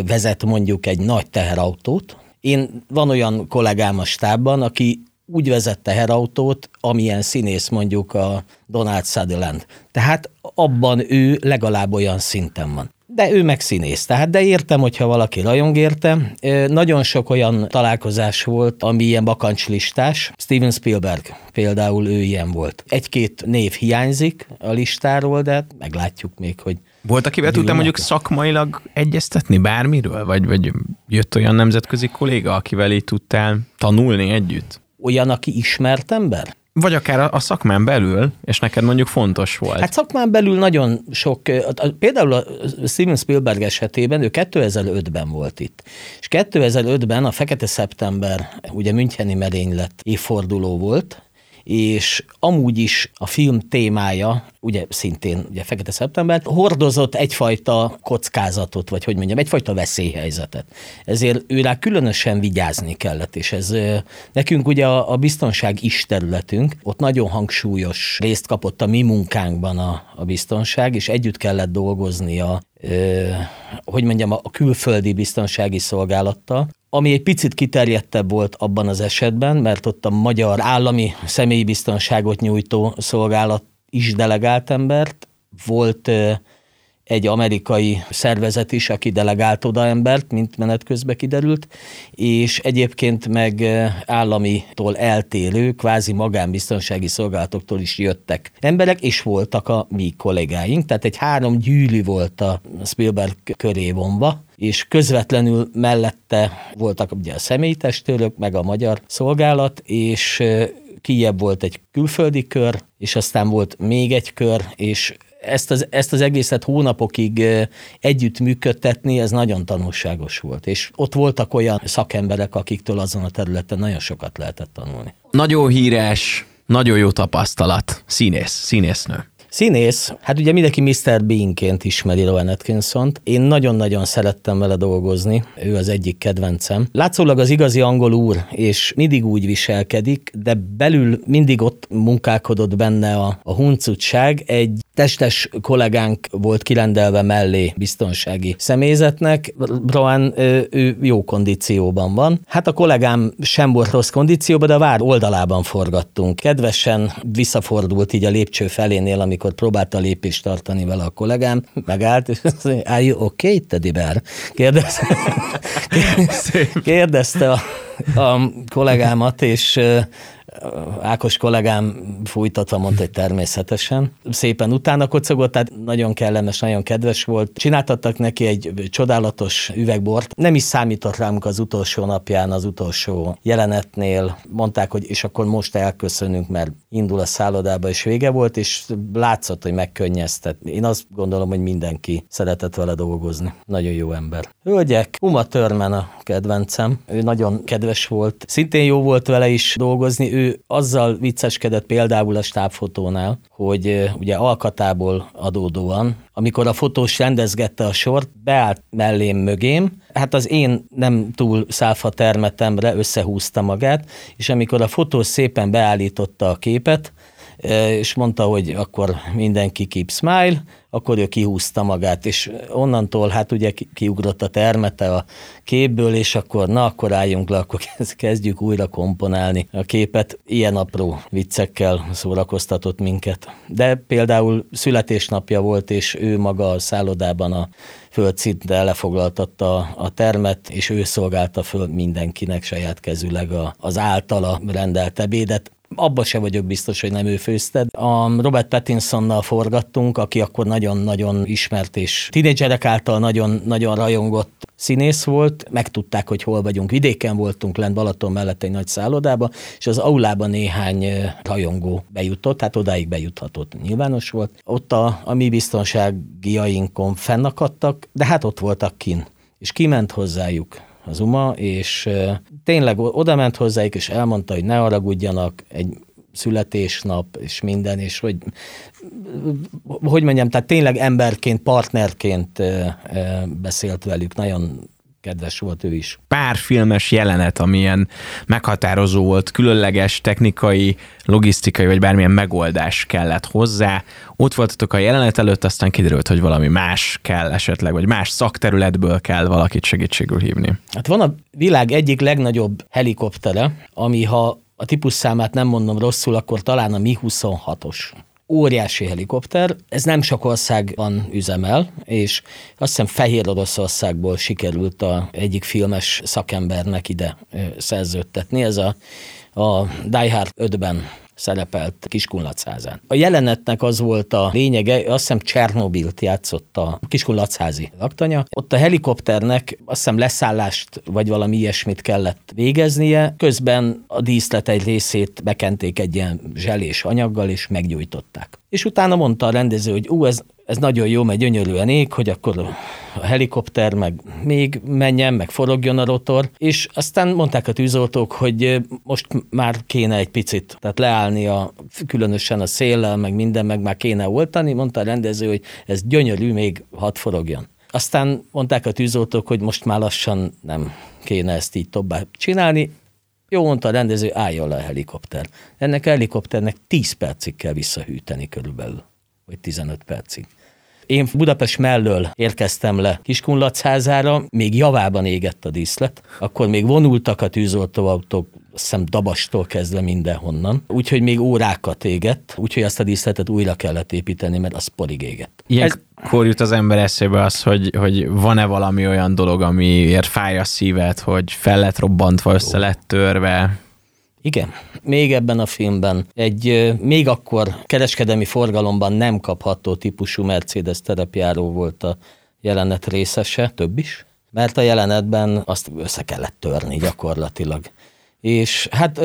vezet mondjuk egy nagy teherautót. Én, van olyan kollégám a stábban, aki úgy vezet teherautót, amilyen színész mondjuk a Donald Sutherland. Tehát abban ő legalább olyan szinten van de ő meg színész, tehát de értem, hogyha valaki rajong érte. Nagyon sok olyan találkozás volt, ami ilyen bakancslistás. Steven Spielberg például ő ilyen volt. Egy-két név hiányzik a listáról, de meglátjuk még, hogy volt, akivel tudtam mondjuk szakmailag egyeztetni bármiről? Vagy, vagy jött olyan nemzetközi kolléga, akivel így tudtál tanulni együtt? Olyan, aki ismert ember? Vagy akár a szakmán belül, és neked mondjuk fontos volt. Hát szakmán belül nagyon sok, például a Steven Spielberg esetében ő 2005-ben volt itt. És 2005-ben a Fekete Szeptember, ugye Müncheni merénylet évforduló volt, és amúgy is a film témája, ugye szintén ugye Fekete Szeptember, hordozott egyfajta kockázatot, vagy hogy mondjam, egyfajta veszélyhelyzetet. Ezért őrá különösen vigyázni kellett, és ez nekünk ugye a, a biztonság is területünk, ott nagyon hangsúlyos részt kapott a mi munkánkban a, a biztonság, és együtt kellett dolgozni a, hogy mondjam, a külföldi biztonsági szolgálattal, ami egy picit kiterjedtebb volt abban az esetben, mert ott a magyar állami személyi biztonságot nyújtó szolgálat is delegált embert, volt egy amerikai szervezet is, aki delegált oda embert, mint menet közben kiderült, és egyébként meg államitól eltérő, kvázi magánbiztonsági szolgálatoktól is jöttek emberek, és voltak a mi kollégáink, tehát egy három gyűlű volt a Spielberg köré vonva, és közvetlenül mellette voltak ugye a személytestőrök, meg a magyar szolgálat, és kijebb volt egy külföldi kör, és aztán volt még egy kör, és ezt az, ezt az egészet hónapokig együtt működtetni, ez nagyon tanulságos volt. És ott voltak olyan szakemberek, akiktől azon a területen nagyon sokat lehetett tanulni. Nagyon híres, nagyon jó tapasztalat. Színész, színésznő. Színész, hát ugye mindenki Mr. Bean-ként ismeri Rowan atkinson -t. Én nagyon-nagyon szerettem vele dolgozni, ő az egyik kedvencem. Látszólag az igazi angol úr, és mindig úgy viselkedik, de belül mindig ott munkálkodott benne a, a huncutság. Egy testes kollégánk volt kirendelve mellé biztonsági személyzetnek. Rowan ő jó kondícióban van. Hát a kollégám sem volt rossz kondícióban, de a vár oldalában forgattunk. Kedvesen visszafordult így a lépcső felénél, amikor próbálta lépést tartani vele a kollégám, megállt, és azt mondja, are you okay, teddy bear? Kérdezte, (laughs) kérdezte a, a kollégámat, és Ákos kollégám fújtatva mondta, hogy természetesen. Szépen utána kocogott, tehát nagyon kellemes, nagyon kedves volt. Csináltattak neki egy csodálatos üvegbort. Nem is számított rám az utolsó napján, az utolsó jelenetnél. Mondták, hogy és akkor most elköszönünk, mert indul a szállodába, és vége volt, és látszott, hogy megkönnyeztet. Én azt gondolom, hogy mindenki szeretett vele dolgozni. Nagyon jó ember. Hölgyek, Uma Törmen a kedvencem. Ő nagyon kedves volt. Szintén jó volt vele is dolgozni. Ő azzal vicceskedett például a stábfotónál, hogy ugye alkatából adódóan, amikor a fotós rendezgette a sort, beállt mellém mögém, hát az én nem túl szálfa termetemre összehúzta magát, és amikor a fotós szépen beállította a képet, és mondta, hogy akkor mindenki keep smile, akkor ő kihúzta magát, és onnantól hát ugye kiugrott a termete a képből, és akkor na, akkor álljunk le, akkor (laughs) kezdjük újra komponálni a képet. Ilyen apró viccekkel szórakoztatott minket. De például születésnapja volt, és ő maga a szállodában a földszintre lefoglaltatta a termet, és ő szolgálta föl mindenkinek saját kezüleg az általa rendelt ebédet abba se vagyok biztos, hogy nem ő főzte. A Robert Pattinsonnal forgattunk, aki akkor nagyon-nagyon ismert és tinédzserek által nagyon-nagyon rajongott színész volt, megtudták, hogy hol vagyunk. Vidéken voltunk lent Balaton mellett egy nagy szállodába, és az aulában néhány rajongó bejutott, hát odáig bejuthatott, nyilvános volt. Ott a, a mi biztonságiainkon fennakadtak, de hát ott voltak kin. És kiment hozzájuk az UMA, és tényleg oda ment hozzájuk, és elmondta, hogy ne haragudjanak, egy születésnap, és minden, és hogy, hogy mondjam, tehát tényleg emberként, partnerként beszélt velük, nagyon kedves volt ő is. Pár filmes jelenet, amilyen meghatározó volt, különleges technikai, logisztikai vagy bármilyen megoldás kellett hozzá. Ott voltatok a jelenet előtt, aztán kiderült, hogy valami más kell esetleg, vagy más szakterületből kell valakit segítségül hívni. Hát van a világ egyik legnagyobb helikoptere, ami ha a típus számát nem mondom rosszul, akkor talán a Mi-26-os óriási helikopter, ez nem sok országban üzemel, és azt hiszem Fehér Oroszországból sikerült a egyik filmes szakembernek ide szerződtetni. Ez a, a Die Hard 5-ben szerepelt Kiskunlacházán. A jelenetnek az volt a lényege, azt hiszem Csernobilt játszott a Kiskunlacházi laktanya. Ott a helikopternek azt hiszem leszállást vagy valami ilyesmit kellett végeznie, közben a díszlet egy részét bekenték egy ilyen zselés anyaggal, és meggyújtották. És utána mondta a rendező, hogy ú, ez ez nagyon jó, mert gyönyörűen ég, hogy akkor a helikopter meg még menjen, meg forogjon a rotor, és aztán mondták a tűzoltók, hogy most már kéne egy picit, tehát leállni a, különösen a széllel, meg minden, meg már kéne oltani, mondta a rendező, hogy ez gyönyörű, még hat forogjon. Aztán mondták a tűzoltók, hogy most már lassan nem kéne ezt így tovább csinálni, jó, mondta a rendező, álljon le a helikopter. Ennek a helikopternek 10 percig kell visszahűteni körülbelül vagy 15 percig. Én Budapest mellől érkeztem le Kiskunlacházára, még javában égett a díszlet, akkor még vonultak a tűzoltóautók, azt hiszem Dabastól kezdve mindenhonnan, úgyhogy még órákat égett, úgyhogy azt a díszletet újra kellett építeni, mert az porig égett. Ilyenkor Ez... jut az ember eszébe az, hogy, hogy van-e valami olyan dolog, amiért fáj a szívet, hogy fel lett robbantva, össze lett törve, igen, még ebben a filmben egy még akkor kereskedelmi forgalomban nem kapható típusú Mercedes terepjáró volt a jelenet részese, több is, mert a jelenetben azt össze kellett törni gyakorlatilag. És hát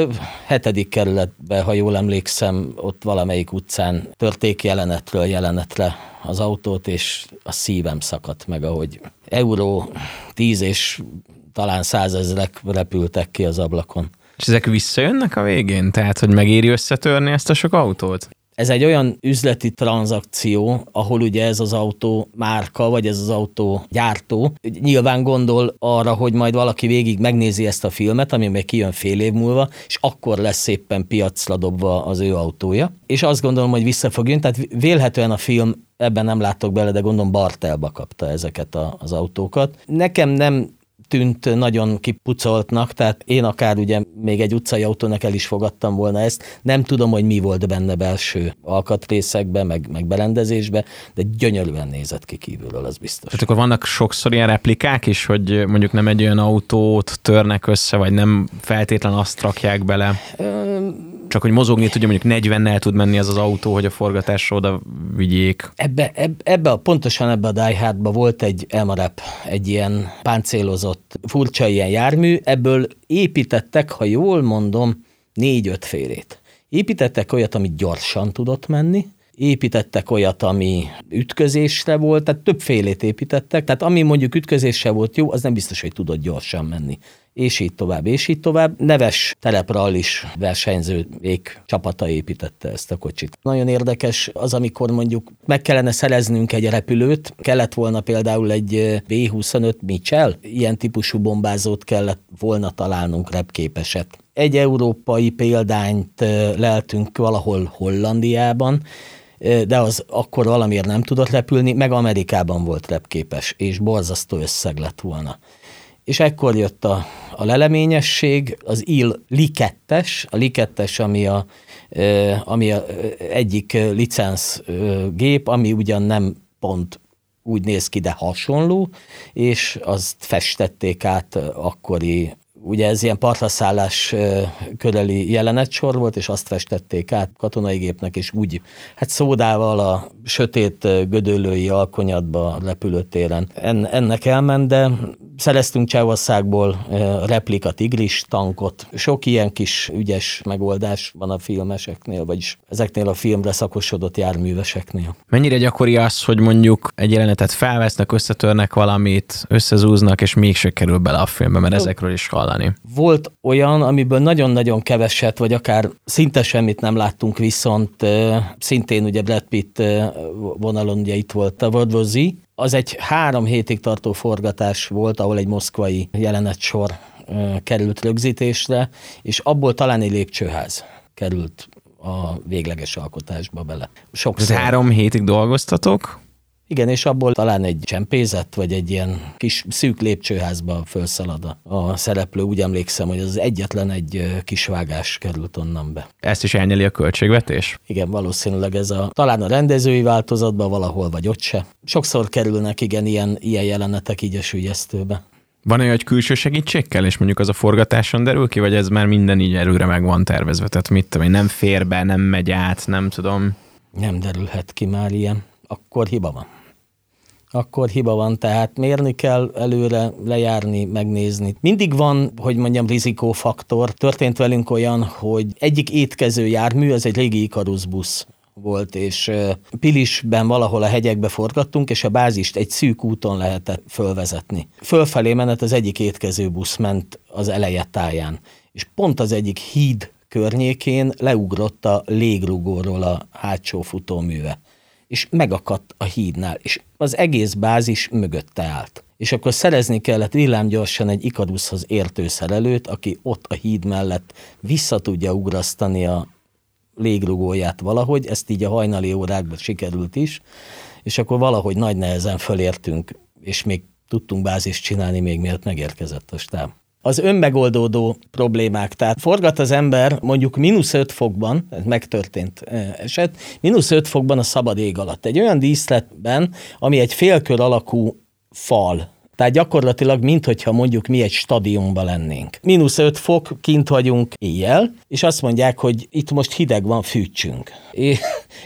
hetedik kerületben, ha jól emlékszem, ott valamelyik utcán törték jelenetről jelenetre az autót, és a szívem szakadt meg, ahogy euró tíz és talán százezrek repültek ki az ablakon. És ezek visszajönnek a végén? Tehát, hogy megéri összetörni ezt a sok autót? Ez egy olyan üzleti tranzakció, ahol ugye ez az autó márka, vagy ez az autó gyártó nyilván gondol arra, hogy majd valaki végig megnézi ezt a filmet, ami meg kijön fél év múlva, és akkor lesz szépen piacra dobva az ő autója. És azt gondolom, hogy vissza fog jönni, tehát vélhetően a film ebben nem látok bele, de gondolom Bartelba kapta ezeket a, az autókat. Nekem nem tűnt nagyon kipucoltnak, tehát én akár ugye még egy utcai autónak el is fogadtam volna ezt. Nem tudom, hogy mi volt benne belső alkatrészekbe, meg, meg berendezésbe, de gyönyörűen nézett ki kívülről, az biztos. Tehát akkor vannak sokszor ilyen replikák is, hogy mondjuk nem egy olyan autót törnek össze, vagy nem feltétlen azt rakják bele? Csak hogy mozogni tudja, mondjuk 40-nel tud menni az az autó, hogy a forgatásra oda vigyék. Ebbe, ebbe, a, pontosan ebbe a Die Hardba volt egy Elmarep, egy ilyen páncélozott, furcsa ilyen jármű, ebből építettek, ha jól mondom, négy-öt félét. Építettek olyat, amit gyorsan tudott menni, építettek olyat, ami ütközésre volt, tehát többfélét építettek, tehát ami mondjuk ütközésre volt jó, az nem biztos, hogy tudott gyorsan menni és így tovább, és így tovább. Neves is versenyzők csapata építette ezt a kocsit. Nagyon érdekes az, amikor mondjuk meg kellene szereznünk egy repülőt, kellett volna például egy B-25 Mitchell, ilyen típusú bombázót kellett volna találnunk repképeset. Egy európai példányt leltünk valahol Hollandiában, de az akkor valamiért nem tudott repülni, meg Amerikában volt repképes, és borzasztó összeg lett volna és ekkor jött a, a leleményesség, az IL likettes, a likettes, ami a, ami a egyik licensz gép, ami ugyan nem pont úgy néz ki, de hasonló, és azt festették át akkori Ugye ez ilyen partraszállás köreli jelenetsor volt, és azt festették át katonai gépnek, és úgy, hát szódával a sötét gödöllői alkonyatba repülőtéren. En, ennek elment, de szereztünk Csehországból replika tigris tankot. Sok ilyen kis ügyes megoldás van a filmeseknél, vagyis ezeknél a filmre szakosodott járműveseknél. Mennyire gyakori az, hogy mondjuk egy jelenetet felvesznek, összetörnek valamit, összezúznak, és mégse kerül bele a filmbe, mert ezekről is hallani hallani. Volt olyan, amiből nagyon-nagyon keveset, vagy akár szinte semmit nem láttunk, viszont szintén ugye Brad Pitt vonalon ugye itt volt a World War Z. Az egy három hétig tartó forgatás volt, ahol egy moszkvai jelenetsor került rögzítésre, és abból talán egy lépcsőház került a végleges alkotásba bele. Sokszor. három hétig dolgoztatok? Igen, és abból talán egy csempézet, vagy egy ilyen kis szűk lépcsőházba felszalad a szereplő. Úgy emlékszem, hogy az egyetlen egy kis vágás került onnan be. Ezt is elnyeli a költségvetés? Igen, valószínűleg ez a talán a rendezői változatban valahol, vagy ott se. Sokszor kerülnek igen ilyen, ilyen jelenetek így a sügyesztőbe. Van olyan, hogy külső segítségkel, és mondjuk az a forgatáson derül ki, vagy ez már minden így előre meg van tervezve? Tehát mit tudom én, nem fér be, nem megy át, nem tudom. Nem derülhet ki már ilyen. Akkor hiba van akkor hiba van, tehát mérni kell előre, lejárni, megnézni. Mindig van, hogy mondjam, rizikófaktor. Történt velünk olyan, hogy egyik étkező jármű, az egy régi Ikarus busz volt, és Pilisben valahol a hegyekbe forgattunk, és a bázist egy szűk úton lehetett fölvezetni. Fölfelé menet az egyik étkező busz ment az eleje táján, és pont az egyik híd környékén leugrott a légrugóról a hátsó futóműve és megakadt a hídnál, és az egész bázis mögötte állt. És akkor szerezni kellett villámgyorsan egy Ikaruszhoz értő szerelőt, aki ott a híd mellett vissza tudja ugrasztani a légrugóját valahogy, ezt így a hajnali órákban sikerült is, és akkor valahogy nagy nehezen fölértünk, és még tudtunk bázist csinálni, még miért megérkezett a stáb az önmegoldódó problémák. Tehát forgat az ember mondjuk mínusz 5 fokban, ez megtörtént eset, mínusz 5 fokban a szabad ég alatt. Egy olyan díszletben, ami egy félkör alakú fal, tehát gyakorlatilag, minthogyha mondjuk mi egy stadionban lennénk. Mínusz 5 fok, kint vagyunk éjjel, és azt mondják, hogy itt most hideg van, fűtsünk. És,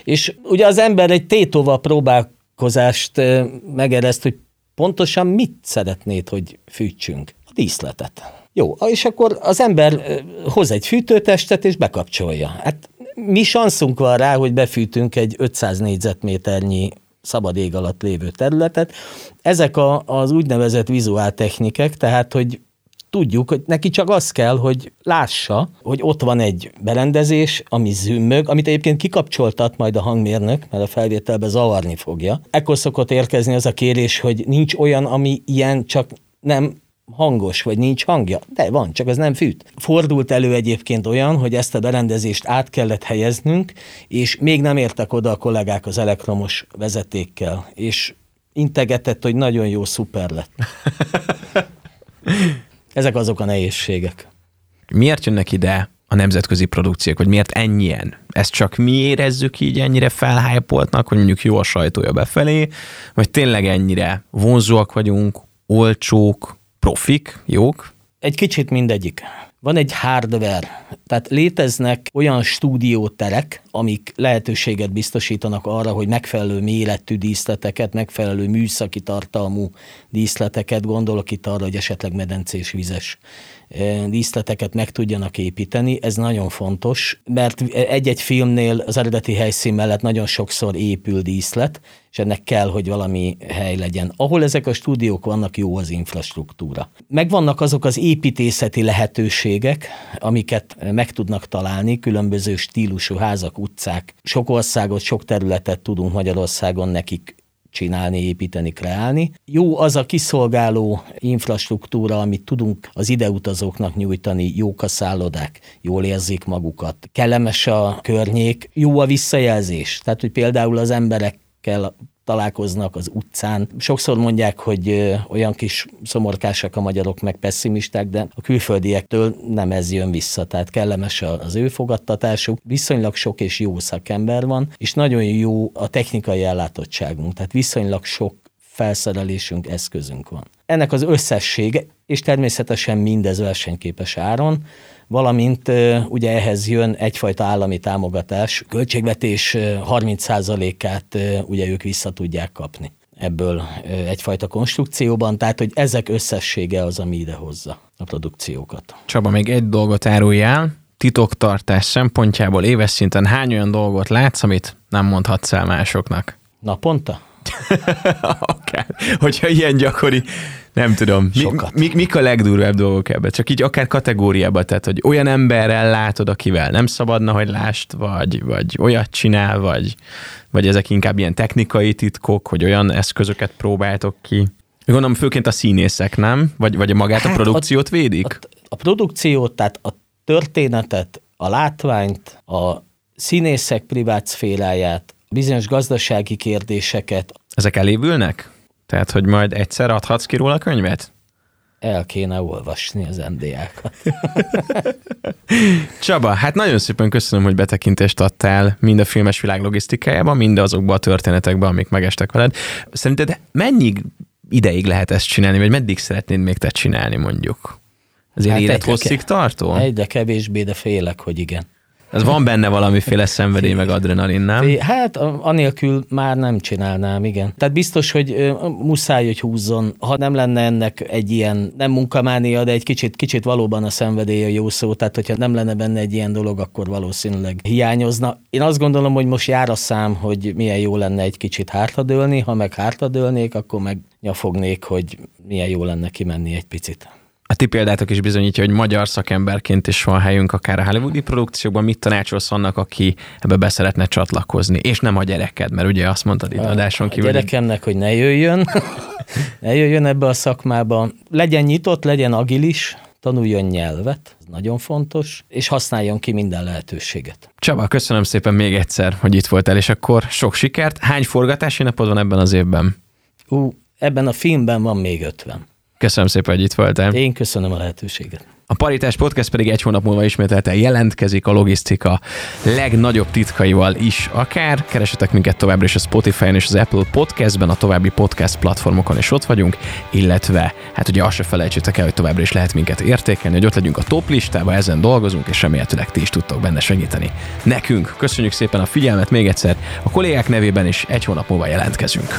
és ugye az ember egy tétóval próbálkozást megereszt, hogy pontosan mit szeretnéd, hogy fűtsünk díszletet. Jó, és akkor az ember hoz egy fűtőtestet és bekapcsolja. Hát mi sanszunk van rá, hogy befűtünk egy 500 négyzetméternyi szabad ég alatt lévő területet. Ezek a, az úgynevezett vizuáltechnikek, tehát, hogy tudjuk, hogy neki csak az kell, hogy lássa, hogy ott van egy berendezés, ami zümmög, amit egyébként kikapcsoltat majd a hangmérnök, mert a felvételbe zavarni fogja. Ekkor szokott érkezni az a kérés, hogy nincs olyan, ami ilyen, csak nem hangos, vagy nincs hangja. De van, csak az nem fűt. Fordult elő egyébként olyan, hogy ezt a berendezést át kellett helyeznünk, és még nem értek oda a kollégák az elektromos vezetékkel, és integetett, hogy nagyon jó, szuper lett. (laughs) Ezek azok a nehézségek. Miért jönnek ide a nemzetközi produkciók, vagy miért ennyien? Ezt csak mi érezzük így ennyire felhájpoltnak, hogy mondjuk jó a sajtója befelé, vagy tényleg ennyire vonzóak vagyunk, olcsók, profik, jók? Egy kicsit mindegyik. Van egy hardware, tehát léteznek olyan stúdióterek, amik lehetőséget biztosítanak arra, hogy megfelelő méretű díszleteket, megfelelő műszaki tartalmú díszleteket, gondolok itt arra, hogy esetleg medencés vizes díszleteket meg tudjanak építeni. Ez nagyon fontos, mert egy-egy filmnél az eredeti helyszín mellett nagyon sokszor épül díszlet, és ennek kell, hogy valami hely legyen. Ahol ezek a stúdiók vannak, jó az infrastruktúra. Megvannak azok az építészeti lehetőségek, amiket meg tudnak találni, különböző stílusú házak, utcák. Sok országot, sok területet tudunk Magyarországon nekik csinálni, építeni, kreálni. Jó az a kiszolgáló infrastruktúra, amit tudunk az ideutazóknak nyújtani, jók a szállodák, jól érzik magukat, kellemes a környék, jó a visszajelzés. Tehát, hogy például az emberek kell találkoznak az utcán. Sokszor mondják, hogy olyan kis szomorkásak a magyarok, meg pessimisták, de a külföldiektől nem ez jön vissza, tehát kellemes az ő fogadtatásuk. Viszonylag sok és jó szakember van, és nagyon jó a technikai ellátottságunk, tehát viszonylag sok felszerelésünk, eszközünk van. Ennek az összessége, és természetesen mindez versenyképes áron, valamint ugye ehhez jön egyfajta állami támogatás, költségvetés 30%-át ugye ők vissza tudják kapni ebből egyfajta konstrukcióban, tehát hogy ezek összessége az, ami ide hozza a produkciókat. Csaba, még egy dolgot áruljál, titoktartás szempontjából éves szinten hány olyan dolgot látsz, amit nem mondhatsz el másoknak? Naponta? (laughs) Akár, hogyha ilyen gyakori nem tudom. Mi, mi, mik a legdurvább dolgok ebbe? Csak így akár kategóriába, tehát, hogy olyan emberrel látod, akivel nem szabadna, hogy lást, vagy, vagy olyat csinál, vagy, vagy ezek inkább ilyen technikai titkok, hogy olyan eszközöket próbáltok ki. Gondolom főként a színészek, nem? Vagy, vagy magát hát a produkciót a, védik? A, a produkciót, tehát a történetet, a látványt, a színészek privát szféráját, bizonyos gazdasági kérdéseket. Ezek elévülnek? Tehát, hogy majd egyszer adhatsz ki róla könyvet? El kéne olvasni az NDA-kat. (laughs) Csaba, hát nagyon szépen köszönöm, hogy betekintést adtál mind a filmes világ logisztikájában, mind azokba a történetekben, amik megestek veled. Szerinted mennyi ideig lehet ezt csinálni, vagy meddig szeretnéd még te csinálni mondjuk? Az hát élethosszig tartó? Egyre kevésbé, de félek, hogy igen. Ez van benne valamiféle szenvedély, meg adrenalin, nem? Hát anélkül már nem csinálnám, igen. Tehát biztos, hogy muszáj, hogy húzzon. Ha nem lenne ennek egy ilyen, nem munkamánia, de egy kicsit, kicsit valóban a szenvedély a jó szó, tehát hogyha nem lenne benne egy ilyen dolog, akkor valószínűleg hiányozna. Én azt gondolom, hogy most jár a szám, hogy milyen jó lenne egy kicsit hátradőlni, ha meg hátradőlnék, akkor meg nyafognék, hogy milyen jó lenne kimenni egy picit. A ti példátok is bizonyítja, hogy magyar szakemberként is van helyünk akár a hollywoodi produkciókban. Mit tanácsolsz annak, aki ebbe be szeretne csatlakozni? És nem a gyereked, mert ugye azt mondtad itt adáson kívül. A gyerekemnek, hogy ne jöjjön, (laughs) ne jöjjön ebbe a szakmába. Legyen nyitott, legyen agilis, tanuljon nyelvet, ez nagyon fontos, és használjon ki minden lehetőséget. Csaba, köszönöm szépen még egyszer, hogy itt voltál, és akkor sok sikert. Hány forgatási napod van ebben az évben? Ú, ebben a filmben van még 50. Köszönöm szépen, hogy itt voltál. Én köszönöm a lehetőséget. A Paritás Podcast pedig egy hónap múlva ismételten jelentkezik a logisztika legnagyobb titkaival is akár. Keresetek minket továbbra is a Spotify-on és az Apple Podcastben, a további podcast platformokon is ott vagyunk, illetve hát ugye azt se felejtsétek el, hogy továbbra is lehet minket értékelni, hogy ott legyünk a top listába, ezen dolgozunk, és remélhetőleg ti is tudtok benne segíteni. Nekünk köszönjük szépen a figyelmet még egyszer, a kollégák nevében is egy hónap múlva jelentkezünk.